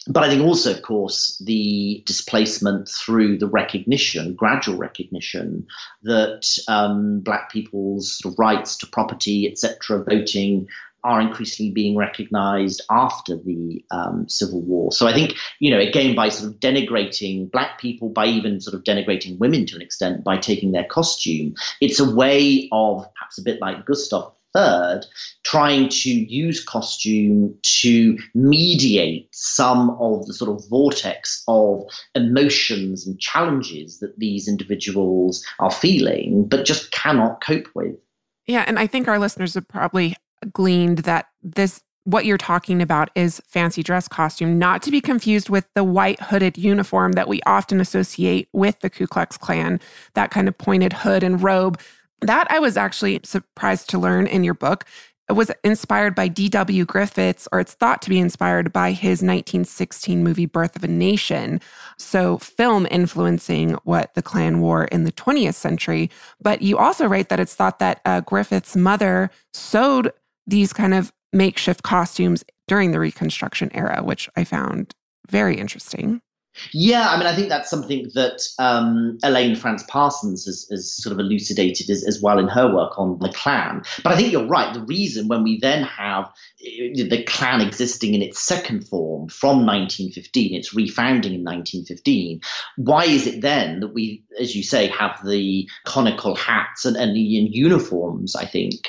But I think also, of course, the displacement through the recognition, gradual recognition, that um, black people's sort of rights to property, etc., voting, are increasingly being recognized after the um, Civil War. So I think, you know, again, by sort of denigrating black people, by even sort of denigrating women to an extent, by taking their costume, it's a way of perhaps a bit like Gustav third, trying to use costume to mediate some of the sort of vortex of emotions and challenges that these individuals are feeling, but just cannot cope with. Yeah, and I think our listeners have probably gleaned that this what you're talking about is fancy dress costume, not to be confused with the white hooded uniform that we often associate with the Ku Klux Klan, that kind of pointed hood and robe. That I was actually surprised to learn in your book. It was inspired by D.W. Griffiths, or it's thought to be inspired by his 1916 movie Birth of a Nation. So, film influencing what the Klan wore in the 20th century. But you also write that it's thought that uh, Griffiths' mother sewed these kind of makeshift costumes during the Reconstruction era, which I found very interesting. Yeah, I mean, I think that's something that um, Elaine Frantz Parsons has, has sort of elucidated as, as, well in her work on the Klan. But I think you're right. The reason when we then have eh, the Klan existing in its second form from 1915, its refounding in 1915, why is it then that we, as you say, have the conical hats and, and the uniforms, I think,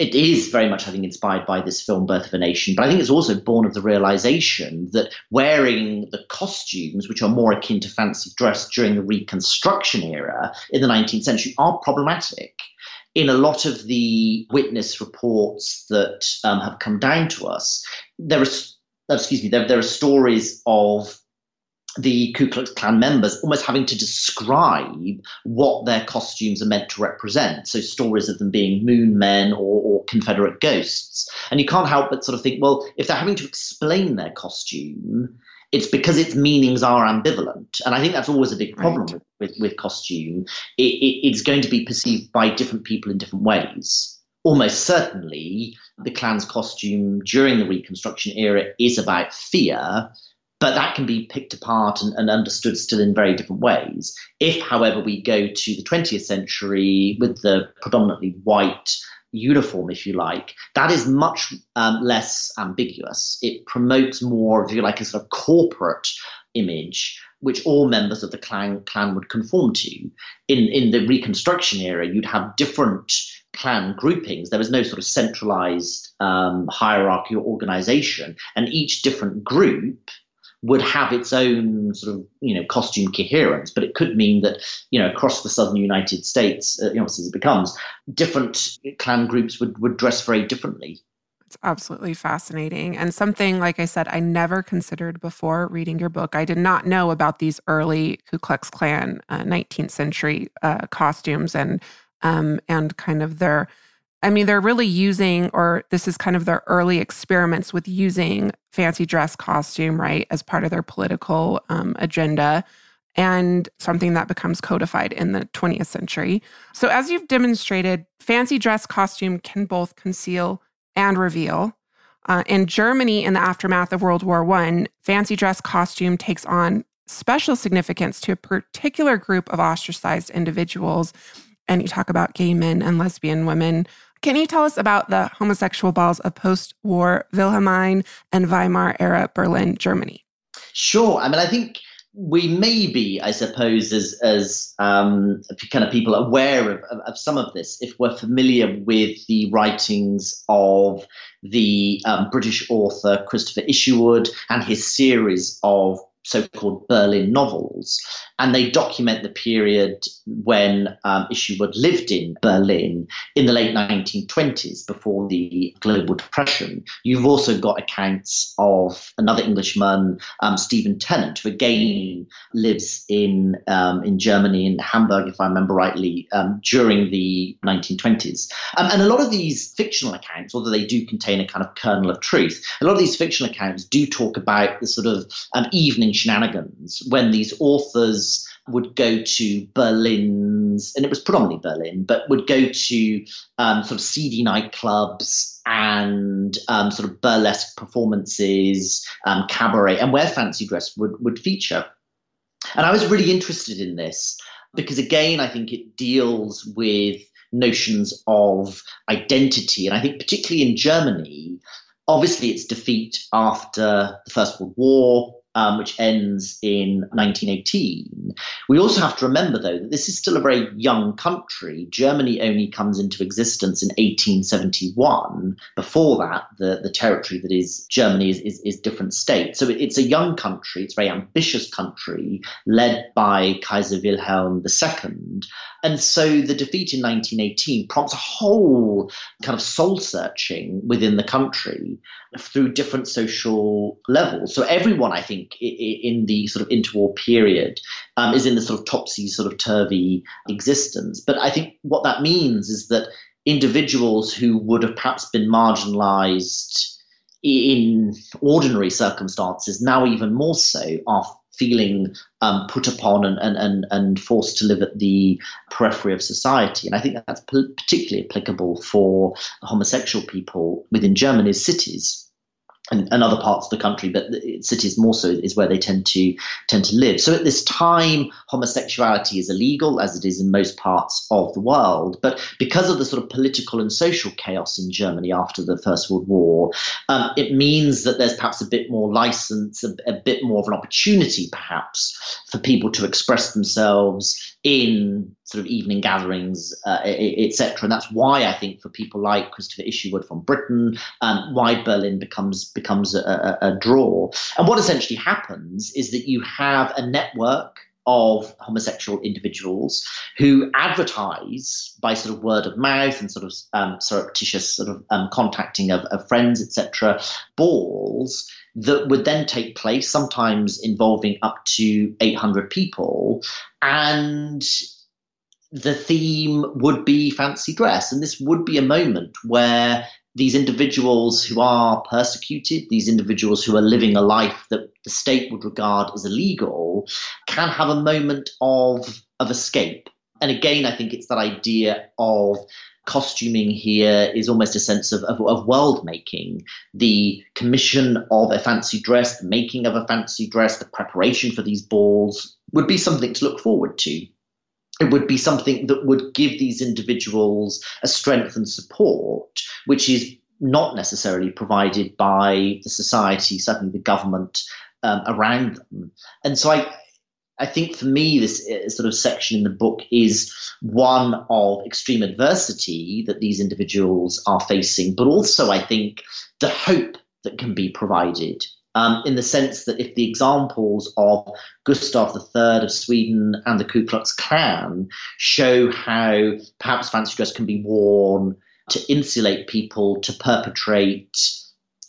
it is very much, I think, inspired by this film, Birth of a Nation. But I think it's also born of the realization that wearing the costumes, which are more akin to fancy dress during the Reconstruction era in the 19th century, are problematic. In a lot of the witness reports that um, have come down to us, there are, excuse me, there, there are stories of the Ku Klux Klan members almost having to describe what their costumes are meant to represent. So stories of them being moon men or, or, Confederate ghosts. And you can't help but sort of think, well, if they're having to explain their costume, it's because its meanings are ambivalent. And I think that's always a big problem right. with, with, costume. It, it, it's going to be perceived by different people in different ways. Almost certainly, the Klan's costume during the Reconstruction era is about fear but that can be picked apart and, and, understood still in very different ways. If, however, we go to the 20th century with the predominantly white uniform, if you like, that is much um, less ambiguous. It promotes more, if you like, a sort of corporate image, which all members of the Klan, Klan would conform to. In, in the Reconstruction era, you'd have different Klan groupings. There was no sort of centralized um, hierarchy or organization, and each different group would have its own sort of you know costume coherence, but it could mean that you know across the southern United States, uh, you know, as it becomes, different Klan groups would would dress very differently. It's absolutely fascinating and something like I said I never considered before reading your book. I did not know about these early Ku Klux Klan uh, 19th century uh, costumes and um, and kind of their I mean, they're really using, or this is kind of their early experiments with using fancy dress costume, right, as part of their political um, agenda and something that becomes codified in the 20th century. So, as you've demonstrated, fancy dress costume can both conceal and reveal. Uh, in Germany, in the aftermath of World War I, fancy dress costume takes on special significance to a particular group of ostracized individuals. And you talk about gay men and lesbian women. Can you tell us about the homosexual balls of post war Wilhelmine and Weimar era Berlin, Germany? Sure. I mean, I think we may be, I suppose, as as um, kind of people aware of, of, of, some of this, if we're familiar with the writings of the um, British author Christopher Isherwood and his series of so-called Berlin novels, and they document the period when um, Isherwood lived in Berlin in the late 1920s, before the global depression. You've also got accounts of another Englishman, um, Stephen Tennant, who again lives in um, in Germany, in Hamburg, if I remember rightly, um, during the 1920s. Um, and a lot of these fictional accounts, although they do contain a kind of kernel of truth, a lot of these fictional accounts do talk about the sort of um, evening shenanigans when these authors would go to Berlin's, and it was predominantly Berlin, but would go to um, sort of seedy nightclubs and um, sort of burlesque performances, um, cabaret, and where fancy dress would, would feature. And I was really interested in this because, again, I think it deals with notions of identity. And I think, particularly in Germany, obviously its defeat after the First World War, um, which ends in 1918. We also have to remember, though, that this is still a very young country. Germany only comes into existence in 1871. Before that, the, the territory that is Germany is, is, is different states. So it, it's a young country, it's a very ambitious country, led by Kaiser Wilhelm II. And so the defeat in 1918 prompts a whole kind of soul searching within the country through different social levels. So everyone, I think, in the sort of interwar period um, is in the sort of topsy sort of turvy existence. But I think what that means is that individuals who would have perhaps been marginalized in ordinary circumstances now even more so are feeling um, put upon and, and, and forced to live at the periphery of society. And I think that's particularly applicable for homosexual people within Germany's cities and, and, other parts of the country, but cities more so is where they tend to tend to live. So at this time, homosexuality is illegal, as it is in most parts of the world. But because of the sort of political and social chaos in Germany after the First World War, um, it means that there's perhaps a bit more license, a, a bit more of an opportunity, perhaps, for people to express themselves in sort of evening gatherings, uh, etc. And that's why I think for people like Christopher Isherwood from Britain, um, why Berlin becomes becomes a, a, a draw. And what essentially happens is that you have a network of homosexual individuals who advertise by sort of word of mouth and sort of um, surreptitious sort of um, contacting of, of friends, etc., balls that would then take place, sometimes involving up to 800 people. And the theme would be fancy dress. And this would be a moment where these individuals who are persecuted, these individuals who are living a life that the state would regard as illegal, can have a moment of, of escape. And again, I think it's that idea of costuming here is almost a sense of, of, of, world making. The commission of a fancy dress, the making of a fancy dress, the preparation for these balls would be something to look forward to it would be something that would give these individuals a strength and support, which is not necessarily provided by the society, certainly the government um, around them. And so I, I think for me, this uh, sort of section in the book is one of extreme adversity that these individuals are facing, but also I think the hope that can be provided um, in the sense that if the examples of Gustav III of Sweden and the Ku Klux Klan show how perhaps fancy dress can be worn to insulate people to perpetrate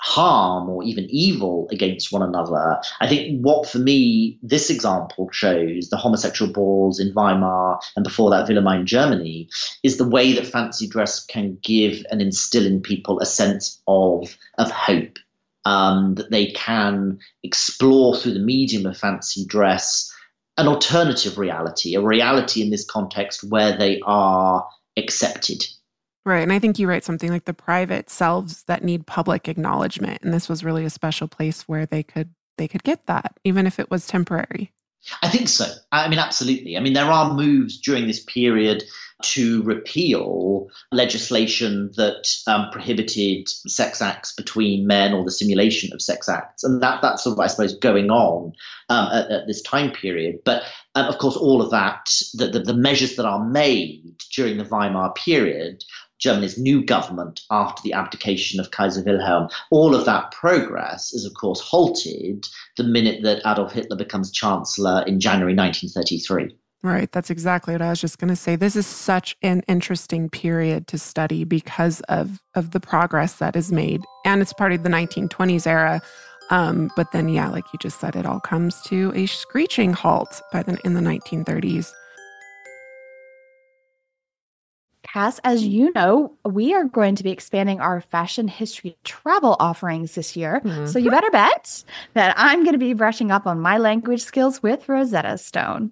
harm or even evil against one another. I think what for me this example shows, the homosexual balls in Weimar and before that Wilhelmine Germany, is the way that fancy dress can give and instill in people a sense of of hope um, that they can explore through the medium of fancy dress an alternative reality, a reality in this context where they are accepted. Right. And I think you write something like the private selves that need public acknowledgement. And this was really a special place where they could they could get that, even if it was temporary. I think so. I mean, absolutely. I mean, there are moves during this period to repeal legislation that um, prohibited sex acts between men or the simulation of sex acts. And that, that's sort of, I suppose, going on um, at, at, this time period. But um, of course, all of that, the, the, the measures that are made during the Weimar period Germany's new government after the abdication of Kaiser Wilhelm. All of that progress is, of course, halted the minute that Adolf Hitler becomes chancellor in January 1933. Right. That's exactly what I was just going to say. This is such an interesting period to study because of, of the progress that is made. And it's part of the 1920s era. Um, but then, yeah, like you just said, it all comes to a screeching halt by the, in the 1930s. Cass, as you know, we are going to be expanding our fashion history travel offerings this year. Mm-hmm. So you better bet that I'm going to be brushing up on my language skills with Rosetta Stone.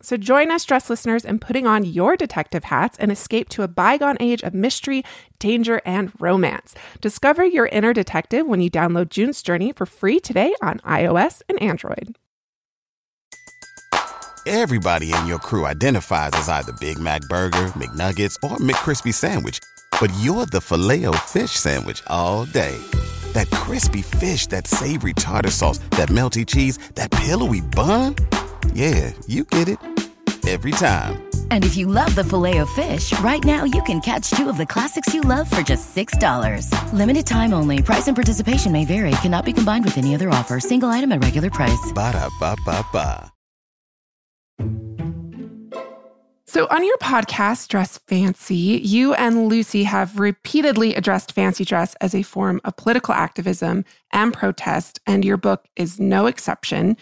So join us, Dressed listeners, in putting on your detective hats and escape to a bygone age of mystery, danger, and romance. Discover your inner detective when you download June's Journey for free today on iOS and Android. Everybody in your crew identifies as either Big Mac Burger, McNuggets, or McCrispy Sandwich, but you're the filet fish Sandwich all day. That crispy fish, that savory tartar sauce, that melty cheese, that pillowy bun. Yeah, you get it every time. And if you love the Filet-O-Fish, right now you can catch two of the classics you love for just $6. Limited time only. Price and participation may vary. Cannot be combined with any other offer. Single item at regular price. Ba da ba ba ba. So, on your podcast, Dress Fancy, you and Lucy have repeatedly addressed fancy dress as a form of political activism and protest, and your book is no exception.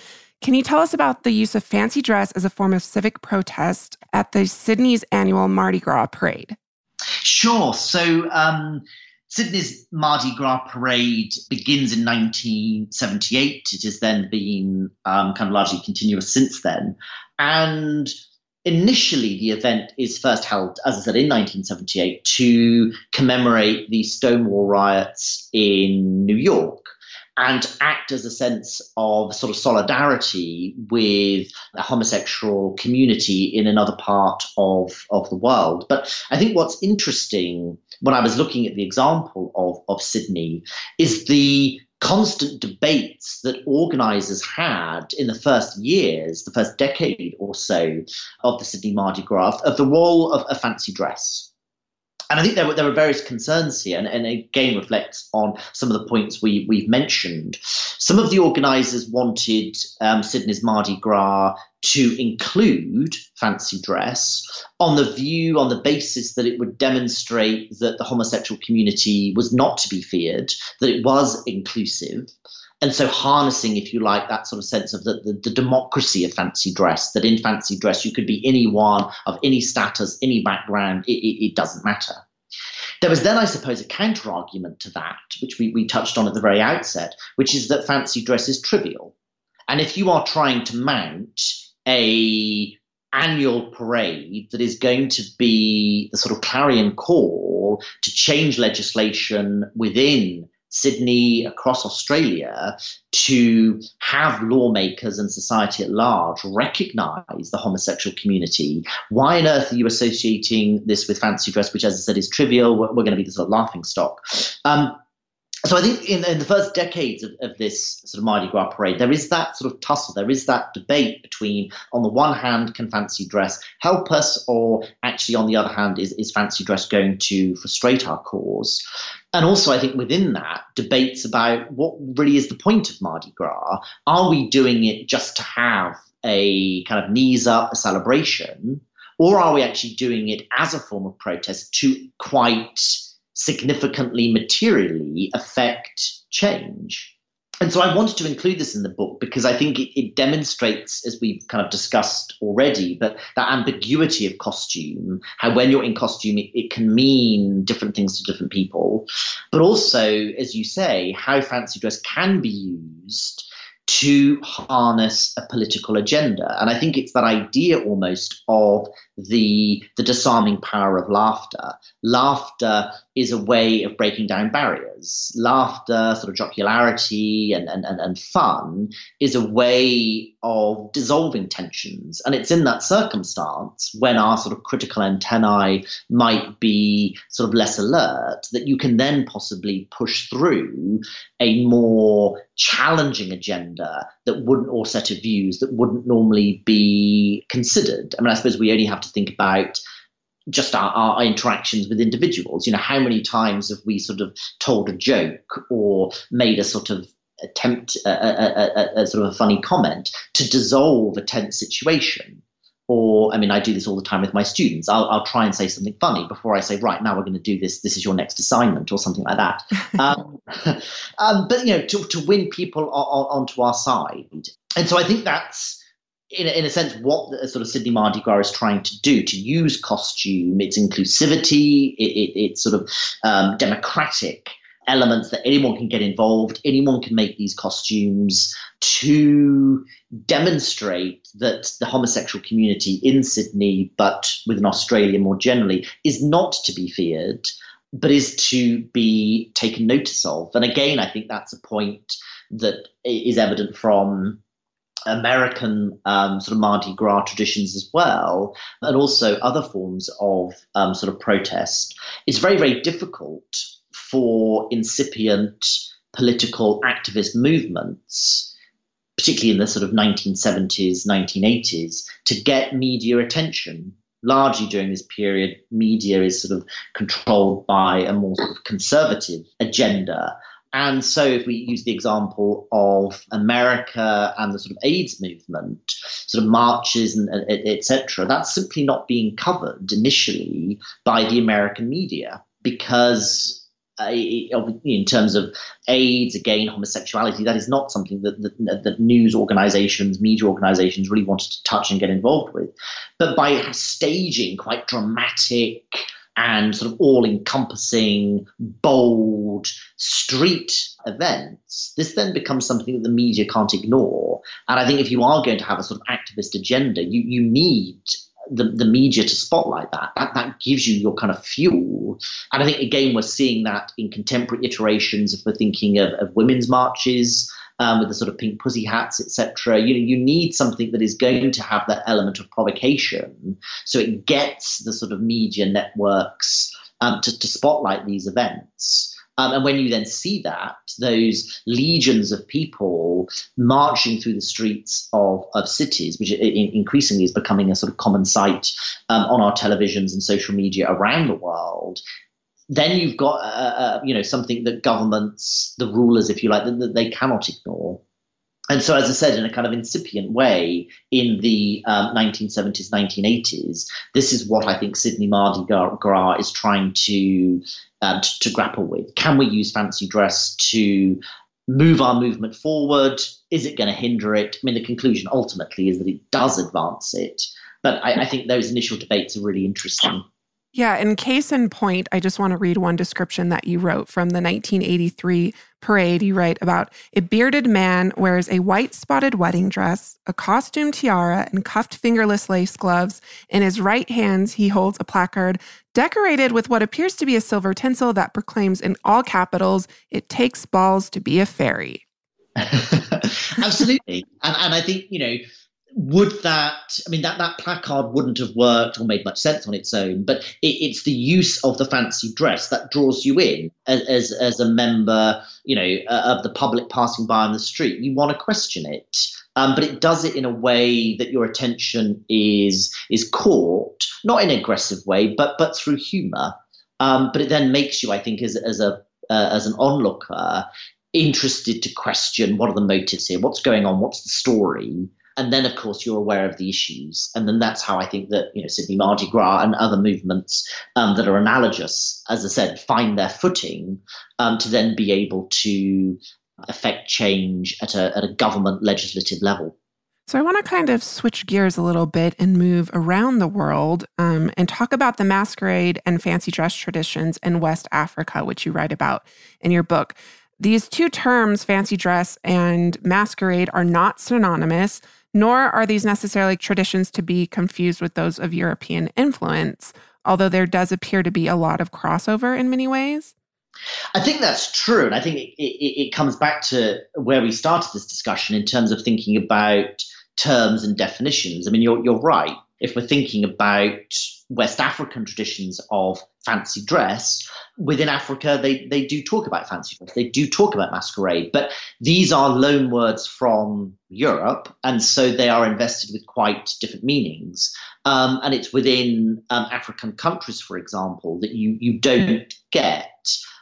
Can you tell us about the use of fancy dress as a form of civic protest at the Sydney's annual Mardi Gras parade? Sure. So, um, Sydney's Mardi Gras parade begins in 1978. It has then been um, kind of largely continuous since then. And initially, the event is first held, as I said, in 1978 to commemorate the Stonewall riots in New York and act as a sense of sort of solidarity with a homosexual community in another part of, of the world. But I think what's interesting when I was looking at the example of, of Sydney is the constant debates that organizers had in the first years, the first decade or so of the Sydney Mardi Gras, of the role of a fancy dress and I think there were, there were various concerns here, and, and again reflects on some of the points we, we've mentioned. Some of the organisers wanted um, Sydney's Mardi Gras to include fancy dress on the view, on the basis that it would demonstrate that the homosexual community was not to be feared, that it was inclusive. And so, harnessing, if you like, that sort of sense of the, the, the, democracy of fancy dress, that in fancy dress you could be anyone of any status, any background, it, it, it doesn't matter. There was then, I suppose, a counter argument to that, which we, we touched on at the very outset, which is that fancy dress is trivial. And if you are trying to mount a annual parade that is going to be the sort of clarion call to change legislation within Sydney, across Australia, to have lawmakers and society at large recognize the homosexual community. Why on earth are you associating this with fancy dress, which, as I said, is trivial? We're, we're going to be the sort of laughing stock. Um, so I think in, in, the first decades of, of, this sort of Mardi Gras parade, there is that sort of tussle, there is that debate between, on the one hand, can fancy dress help us, or actually, on the other hand, is, is fancy dress going to frustrate our cause? And also, I think within that, debates about what really is the point of Mardi Gras. Are we doing it just to have a kind of knees up, a celebration, or are we actually doing it as a form of protest to quite significantly, materially affect change. And so I wanted to include this in the book because I think it, it, demonstrates, as we've kind of discussed already, but that ambiguity of costume, how when you're in costume, it, it can mean different things to different people. But also, as you say, how fancy dress can be used to harness a political agenda. And I think it's that idea almost of the, the disarming power of laughter. Laughter is a way of breaking down barriers. Laughter, sort of jocularity and, and, and, and fun is a way of dissolving tensions. And it's in that circumstance when our sort of critical antennae might be sort of less alert that you can then possibly push through a more challenging agenda that wouldn't, or set of views that wouldn't normally be considered. I mean, I suppose we only have to think about just our, our, interactions with individuals. You know, how many times have we sort of told a joke or made a sort of attempt, a, a, a, a sort of a funny comment to dissolve a tense situation? Or, I mean, I do this all the time with my students. I'll, I'll try and say something funny before I say, right, now we're going to do this. This is your next assignment or something like that. um, um, but, you know, to, to win people on, on, onto our side. And so I think that's, in in a sense, what the, sort of Sydney Mardi Gras is trying to do to use costume, its inclusivity, it, it, its sort of um, democratic elements that anyone can get involved, anyone can make these costumes to demonstrate that the homosexual community in Sydney, but within Australia more generally, is not to be feared, but is to be taken notice of. And again, I think that's a point that is evident from American um, sort of Mardi Gras traditions as well, and also other forms of um, sort of protest, it's very, very difficult for incipient political activist movements, particularly in the sort of 1970s, 1980s, to get media attention. Largely during this period, media is sort of controlled by a more sort of conservative agenda and so, if we use the example of America and the sort of AIDS movement, sort of marches and etc., that's simply not being covered initially by the American media because. Uh, in terms of AIDS, again, homosexuality, that is not something that, that, that news organizations, media organizations really wanted to touch and get involved with. But by staging quite dramatic, and sort of all encompassing, bold street events, this then becomes something that the media can't ignore. And I think if you are going to have a sort of activist agenda, you, you need the, the media to spotlight that. that. That gives you your kind of fuel. And I think, again, we're seeing that in contemporary iterations if we're thinking of, of women's marches um, with the sort of pink pussy hats, etc. You know, you need something that is going to have that element of provocation, so it gets the sort of media networks um, to, to spotlight these events. Um, and when you then see that, those legions of people marching through the streets of, of cities, which increasingly is becoming a sort of common sight um, on our televisions and social media around the world, then you've got uh, uh, you know something that governments, the rulers, if you like, that, that, they cannot ignore. And so, as I said, in a kind of incipient way, in the um, 1970s, 1980s, this is what I think Sydney Mardi Gras is trying to, uh, to, to grapple with. Can we use fancy dress to move our movement forward? Is it going to hinder it? I mean, the conclusion ultimately is that it does advance it. But I, I think those initial debates are really interesting. Yeah, in case in point, I just want to read one description that you wrote from the 1983 parade. You write about a bearded man wears a white spotted wedding dress, a costume tiara, and cuffed fingerless lace gloves. In his right hands, he holds a placard decorated with what appears to be a silver tinsel that proclaims in all capitals, It takes balls to be a fairy. Absolutely. And, and I think, you know, would that i mean that that placard wouldn't have worked or made much sense on its own but it, it's the use of the fancy dress that draws you in as, as, as a member you know uh, of the public passing by on the street. You want to question it um, but it does it in a way that your attention is is caught not in an aggressive way but but through humor um, but it then makes you i think as, as a uh, as an onlooker interested to question what are the motives here what's going on what's the story and then of course you're aware of the issues. And then that's how i think that you know Sydney mardi gras and other movements um, that are analogous as i said find their footing um, to then be able to affect change at a, at a government legislative level. So, I want to kind of switch gears a little bit and move around the world um, and talk about the masquerade and fancy dress traditions in West Africa, which you write about in your book. These two terms, fancy dress and masquerade, are not synonymous nor are these necessarily traditions to be confused with those of European influence, although there does appear to be a lot of crossover in many ways. I think that's true. And I think it, it, it comes back to where we started this discussion in terms of thinking about terms and definitions. I mean, you're, you're right. If we're thinking about West African traditions of fancy dress, within Africa, they, they do talk about fancy dress, they do talk about masquerade, but these are loan words from Europe, and so they are invested with quite different meanings. Um, and it's within um, African countries, for example, that you, you don't get.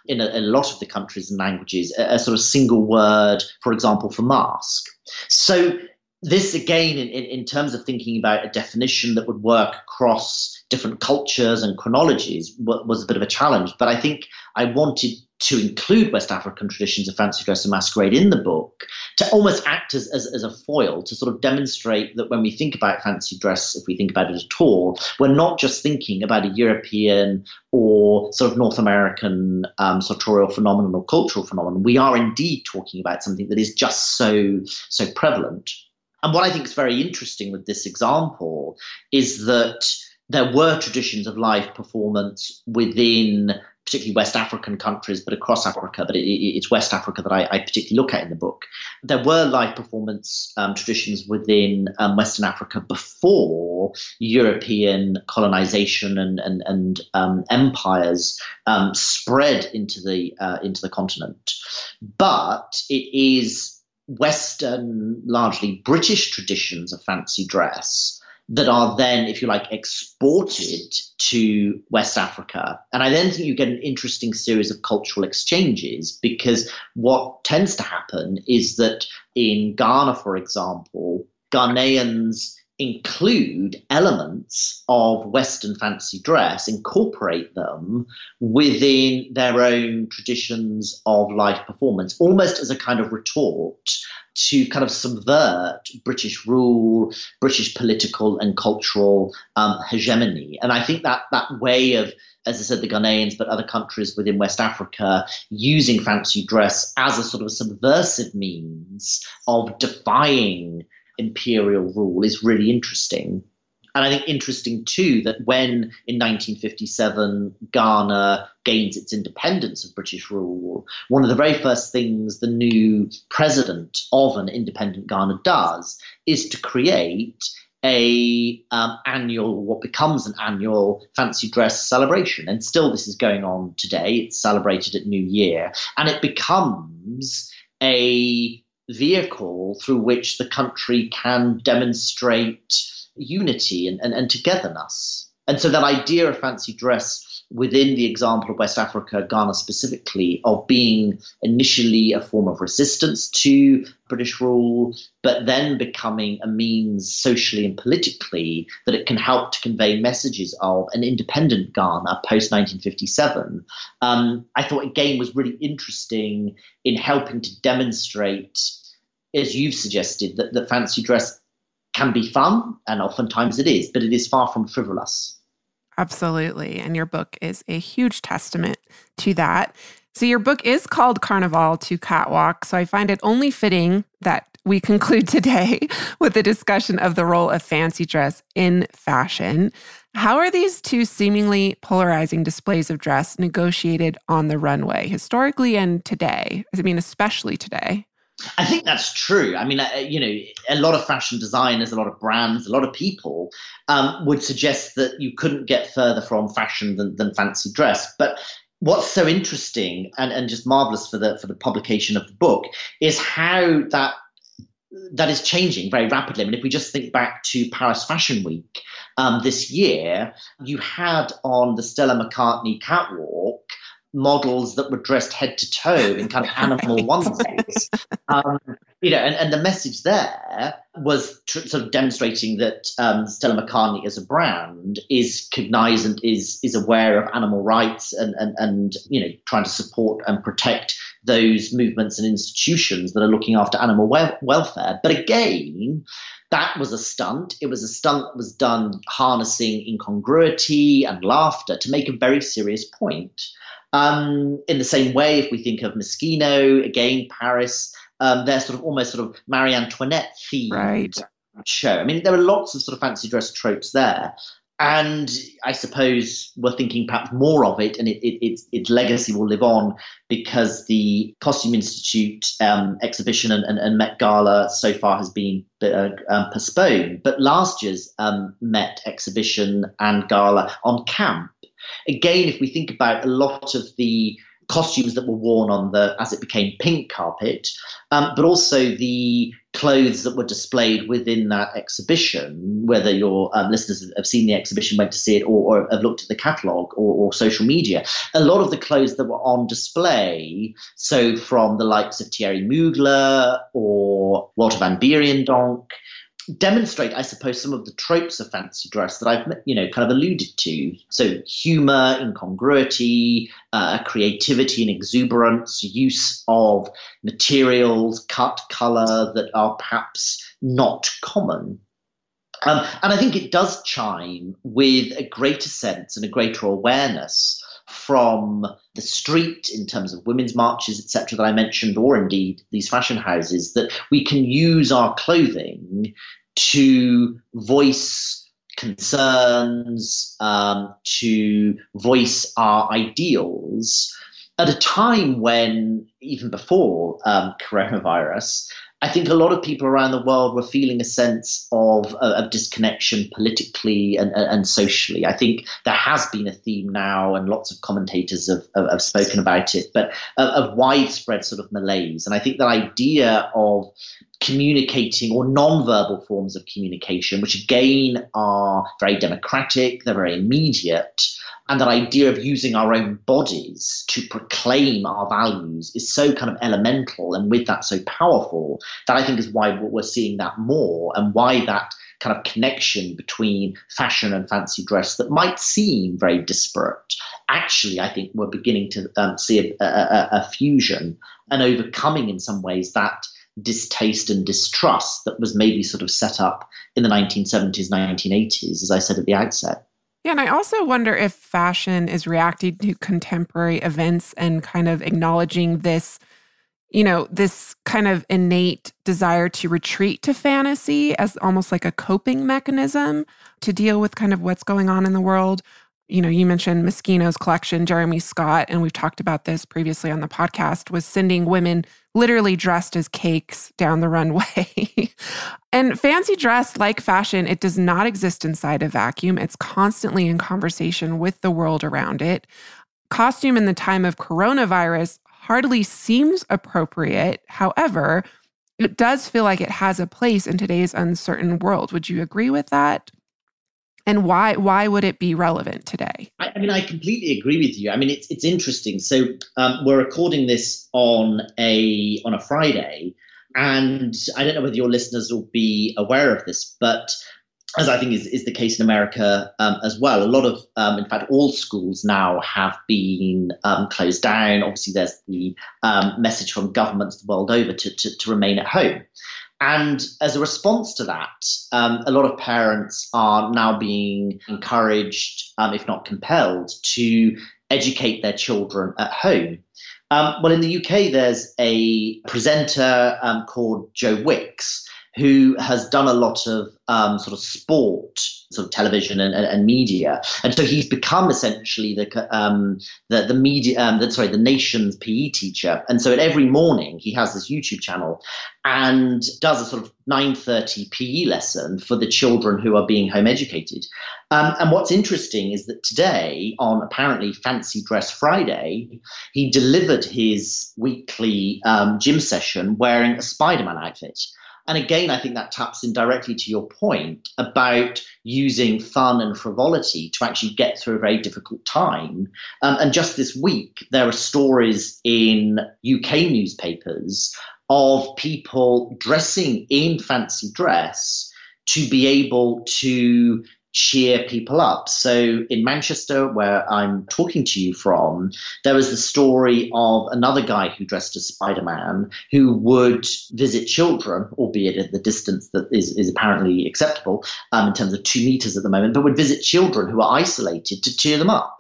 In a, a lot of the countries and languages, a, a sort of single word, for example, for mask. So this again in, in, terms of thinking about a definition that would work across different cultures and chronologies was a bit of a challenge. But i think i wanted to include west african traditions of fancy dress and masquerade in the book to almost act as, as, as, a foil to sort of demonstrate that when we think about fancy dress if we think about it at all we're not just thinking about a european or sort of north american um, sartorial phenomenon or cultural phenomenon. We are indeed talking about something that is just so so prevalent and what I think is very interesting with this example is that there were traditions of live performance within particularly West African countries, but across Africa. But it, it's West Africa that I, I, particularly look at in the book. There were live performance um, traditions within um, Western Africa before European colonization and and, and um, empires um, spread into the uh, into the continent. But it is Western, largely British traditions of fancy dress that are then, if you like, exported to West Africa. And I then think you get an interesting series of cultural exchanges because what tends to happen is that in Ghana, for example, Ghanaians include elements of Western fancy dress, incorporate them within their own traditions of live performance, almost as a kind of retort to kind of subvert British rule, British political and cultural um, hegemony. And I think that that way of as I said, the Ghanaians, but other countries within West Africa using fancy dress as a sort of subversive means of defying imperial rule is really interesting. And I think interesting too that when in 1957 Ghana gains its independence of British rule, one of the very first things the new president of an independent Ghana does is to create a um, annual, what becomes an annual fancy dress celebration. And still, this is going on today. It's celebrated at New Year, and it becomes a vehicle through which the country can demonstrate unity and, and, and togetherness. And so that idea of fancy dress within the example of West Africa, Ghana specifically, of being initially a form of resistance to British rule, but then becoming a means socially and politically that it can help to convey messages of an independent Ghana post 1957, um, I thought again was really interesting in helping to demonstrate, as you've suggested, that, that fancy dress can be fun, and oftentimes it is, but it is far from frivolous. Absolutely. And your book is a huge testament to that. So, your book is called Carnival to Catwalk. So, I find it only fitting that we conclude today with a discussion of the role of fancy dress in fashion. How are these two seemingly polarizing displays of dress negotiated on the runway, historically and today? I mean, especially today. I think that's true. I mean, uh, you know, a lot of fashion designers, a lot of brands, a lot of people um, would suggest that you couldn't get further from fashion than, than fancy dress. But what's so interesting and, and just marvelous for the for the publication of the book is how that that is changing very rapidly. I mean, if we just think back to Paris Fashion Week um, this year, you had on the Stella McCartney catwalk models that were dressed head to toe in kind of animal onesies. Um, you know, and, and the message there was tr- sort of demonstrating that um, Stella McCartney as a brand is cognizant, is is aware of animal rights, and and and you know, trying to support and protect those movements and institutions that are looking after animal we- welfare. But again, that was a stunt. It was a stunt that was done harnessing incongruity and laughter to make a very serious point. Um, in the same way, if we think of Moschino, again, Paris, um, they're sort of almost sort of Marie Antoinette themed right. show. I mean, there are lots of sort of fancy dress tropes there. And I suppose we're thinking perhaps more of it, and it, it, its, its legacy will live on because the Costume Institute um, exhibition and, and, and, Met Gala so far has been uh, um, postponed. But last year's um, Met exhibition and gala on camp Again, if we think about a lot of the costumes that were worn on the as it became pink carpet, um, but also the clothes that were displayed within that exhibition, whether your um, listeners have seen the exhibition, went to see it, or, or have looked at the catalogue or, or, social media, a lot of the clothes that were on display, so from the likes of Thierry Mugler or Walter van Beirendonck, demonstrate, I suppose, some of the tropes of fancy dress that I've, you know, kind of alluded to. So humor, incongruity, uh, creativity and exuberance, use of materials, cut, color that are perhaps not common. Um, and I think it does chime with a greater sense and a greater awareness from the street in terms of women's marches, etc., that I mentioned, or indeed these fashion houses, that we can use our clothing to voice concerns, um, to voice our ideals at a time when, even before um, coronavirus, I think a lot of people around the world were feeling a sense of, uh, of disconnection politically and, and socially. I think there has been a theme now, and lots of commentators have, have, spoken about it, but of, of widespread sort of malaise. And I think that idea of communicating or non-verbal forms of communication, which again are very democratic, they're very immediate, and that idea of using our own bodies to proclaim our values is so kind of elemental and with that so powerful that I think is why we're seeing that more and why that kind of connection between fashion and fancy dress that might seem very disparate. Actually, I think we're beginning to um, see a, a, a fusion and overcoming in some ways that distaste and distrust that was maybe sort of set up in the 1970s, 1980s, as I said at the outset. Yeah, and I also wonder if fashion is reacting to contemporary events and kind of acknowledging this, you know, this kind of innate desire to retreat to fantasy as almost like a coping mechanism to deal with kind of what's going on in the world. You know, you mentioned Moschino's collection, Jeremy Scott, and we've talked about this previously on the podcast, was sending women literally dressed as cakes down the runway. and fancy dress, like fashion, it does not exist inside a vacuum. It's constantly in conversation with the world around it. Costume in the time of coronavirus hardly seems appropriate. However, it does feel like it has a place in today's uncertain world. Would you agree with that? And why why would it be relevant today? I, I mean, I completely agree with you. I mean, it's it's interesting. So um, we're recording this on a on a Friday, and I don't know whether your listeners will be aware of this, but as I think is, is the case in America um, as well, a lot of, um, in fact, all schools now have been um, closed down. Obviously, there's the um, message from governments the world over to, to, to remain at home. And as a response to that, um, a lot of parents are now being encouraged, um, if not compelled, to educate their children at home. Um, well, in the UK, there's a presenter um, called Joe Wicks who has done a lot of um, sort of sport, sort of television and, and, and, media, and so he's become essentially the um, the, the media, um, the, sorry, the nation's PE teacher. And so every morning he has this YouTube channel and does a sort of 9:30 PE lesson for the children who are being home educated. Um, and what's interesting is that today, on apparently Fancy Dress Friday, he delivered his weekly um, gym session wearing a Spider-Man outfit. And again, I think that taps in directly to your point about using fun and frivolity to actually get through a very difficult time. Um, and just this week, there are stories in UK newspapers of people dressing in fancy dress to be able to cheer people up. So in Manchester, where I'm talking to you from, there was the story of another guy who dressed as Spider Man who would visit children, albeit at the distance that is, is apparently acceptable um, in terms of two meters at the moment, but would visit children who are isolated to cheer them up.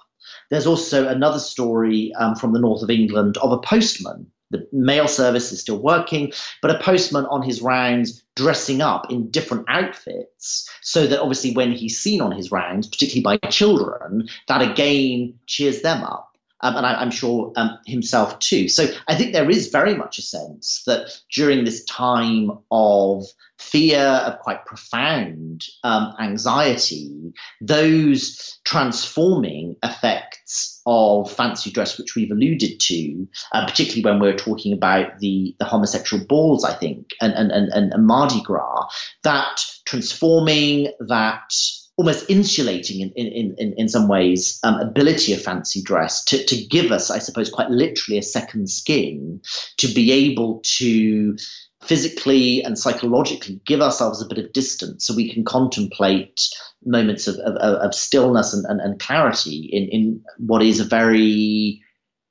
There's also another story um, from the north of England of a postman the mail service is still working, but a postman on his rounds dressing up in different outfits so that obviously when he's seen on his rounds, particularly by children, that again cheers them up. Um, and I, am sure um, himself too. So I think there is very much a sense that during this time of fear, of quite profound um, anxiety, those transforming effects of fancy dress, which we've alluded to, uh, particularly when we're talking about the, the homosexual balls, I think, and, and, and, and Mardi Gras, that transforming, that almost insulating in, in, in, in some ways um, ability of fancy dress to, to give us, I suppose, quite literally a second skin to be able to physically and psychologically give ourselves a bit of distance so we can contemplate moments of, of, of stillness and, and, and clarity in, in what is a very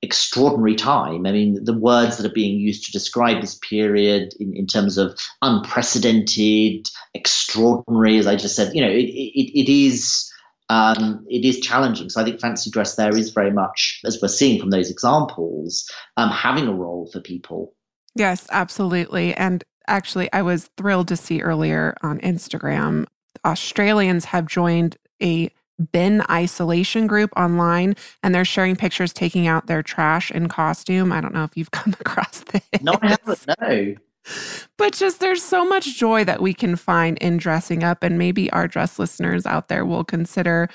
extraordinary time. I mean, the words that are being used to describe this period in, in terms of unprecedented, extraordinary, as I just said, you know, it, it, it is. Um, it is challenging. So I think fancy dress there is very much, as we're seeing from those examples, um, having a role for people. Yes, absolutely. And actually, I was thrilled to see earlier on Instagram, Australians have joined a bin isolation group online and they're sharing pictures taking out their trash in costume. I don't know if you've come across this. No, I haven't. No. But just there's so much joy that we can find in dressing up. And maybe our Dressed listeners out there will consider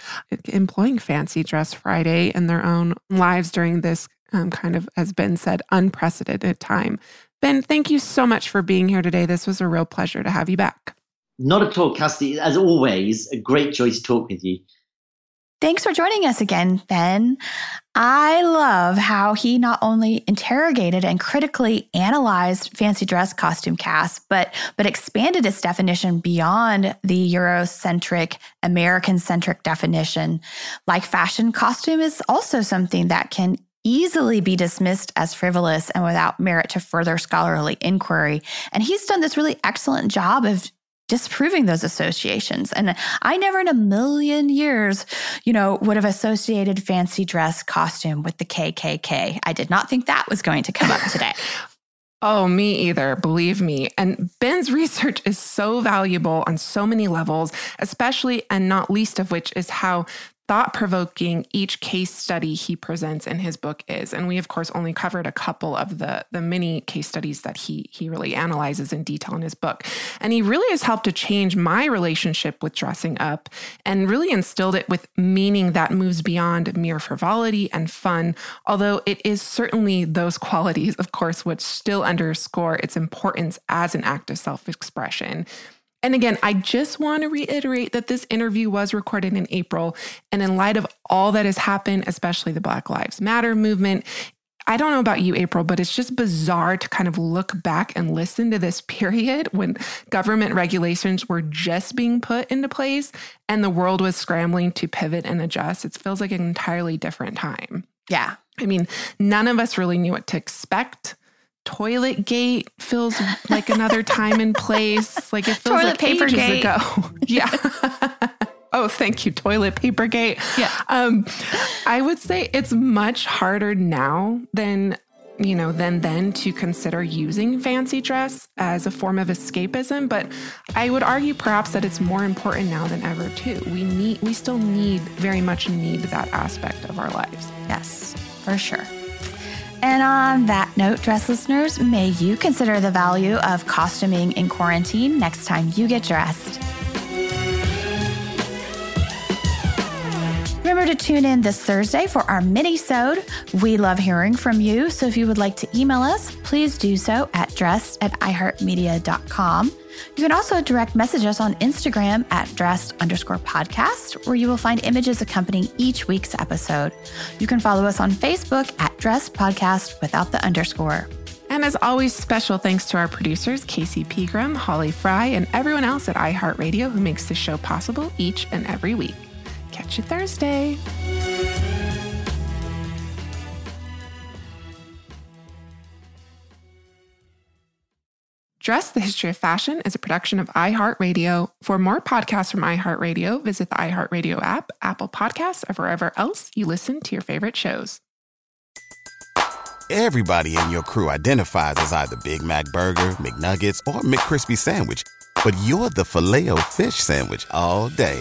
employing Fancy Dress Friday in their own lives during this um, kind of, as Ben said, unprecedented time. Ben, thank you so much for being here today. This was a real pleasure to have you back. Not at all, Cassie. As always, a great joy to talk with you. Thanks for joining us again, Ben. I love how he not only interrogated and critically analyzed fancy dress costume casts, but but expanded its definition beyond the Eurocentric, American-centric definition. Like fashion, costume is also something that can easily be dismissed as frivolous and without merit to further scholarly inquiry. And he's done this really excellent job of disproving those associations. And I never in a million years, you know, would have associated fancy dress costume with the KKK. I did not think that was going to come up today. Oh, me either, believe me. And Ben's research is so valuable on so many levels, especially and not least of which is how thought provoking each case study he presents in his book is. And we, of course, only covered a couple of the, the many case studies that he, he really analyzes in detail in his book. And he really has helped to change my relationship with dressing up and really instilled it with meaning that moves beyond mere frivolity and fun, although it is certainly those qualities, of course, which still underscore its importance as an act of self expression. And again, I just want to reiterate that this interview was recorded in April. And in light of all that has happened, especially the Black Lives Matter movement, I don't know about you, April, but it's just bizarre to kind of look back and listen to this period when government regulations were just being put into place and the world was scrambling to pivot and adjust. It feels like an entirely different time. Yeah. I mean, none of us really knew what to expect. Toilet Gate feels like another time and place. Like it feels Toilet like paper ages gate. ago. yeah. oh, thank you, Toilet Paper Gate. Yeah. Um, I would say it's much harder now than you know than then to consider using fancy dress as a form of escapism but i would argue perhaps that it's more important now than ever too we need we still need very much need that aspect of our lives Yes, for sure. And on that note, Dressed listeners, may you consider the value of costuming in quarantine next time you get dressed. Remember to tune in this Thursday for our mini-sode. We love hearing from you, so if you would like to email us, please do so at dressed at iheartmedia.com. You can also direct message us on Instagram at dressed underscore podcast, where you will find images accompanying each week's episode. You can follow us on Facebook at dressed podcast without the underscore. And as always, special thanks to our producers, Casey Pegram, Holly Fry, and everyone else at iHeartRadio who makes this show possible each and every week. Catch you Thursday. Dressed the History of Fashion is a production of iHeartRadio. For more podcasts from iHeartRadio, visit the iHeartRadio app, Apple Podcasts, or wherever else you listen to your favorite shows. Everybody in your crew identifies as either Big Mac Burger, McNuggets, or McCrispy Sandwich. But you're the Filet-O-Fish Sandwich all day.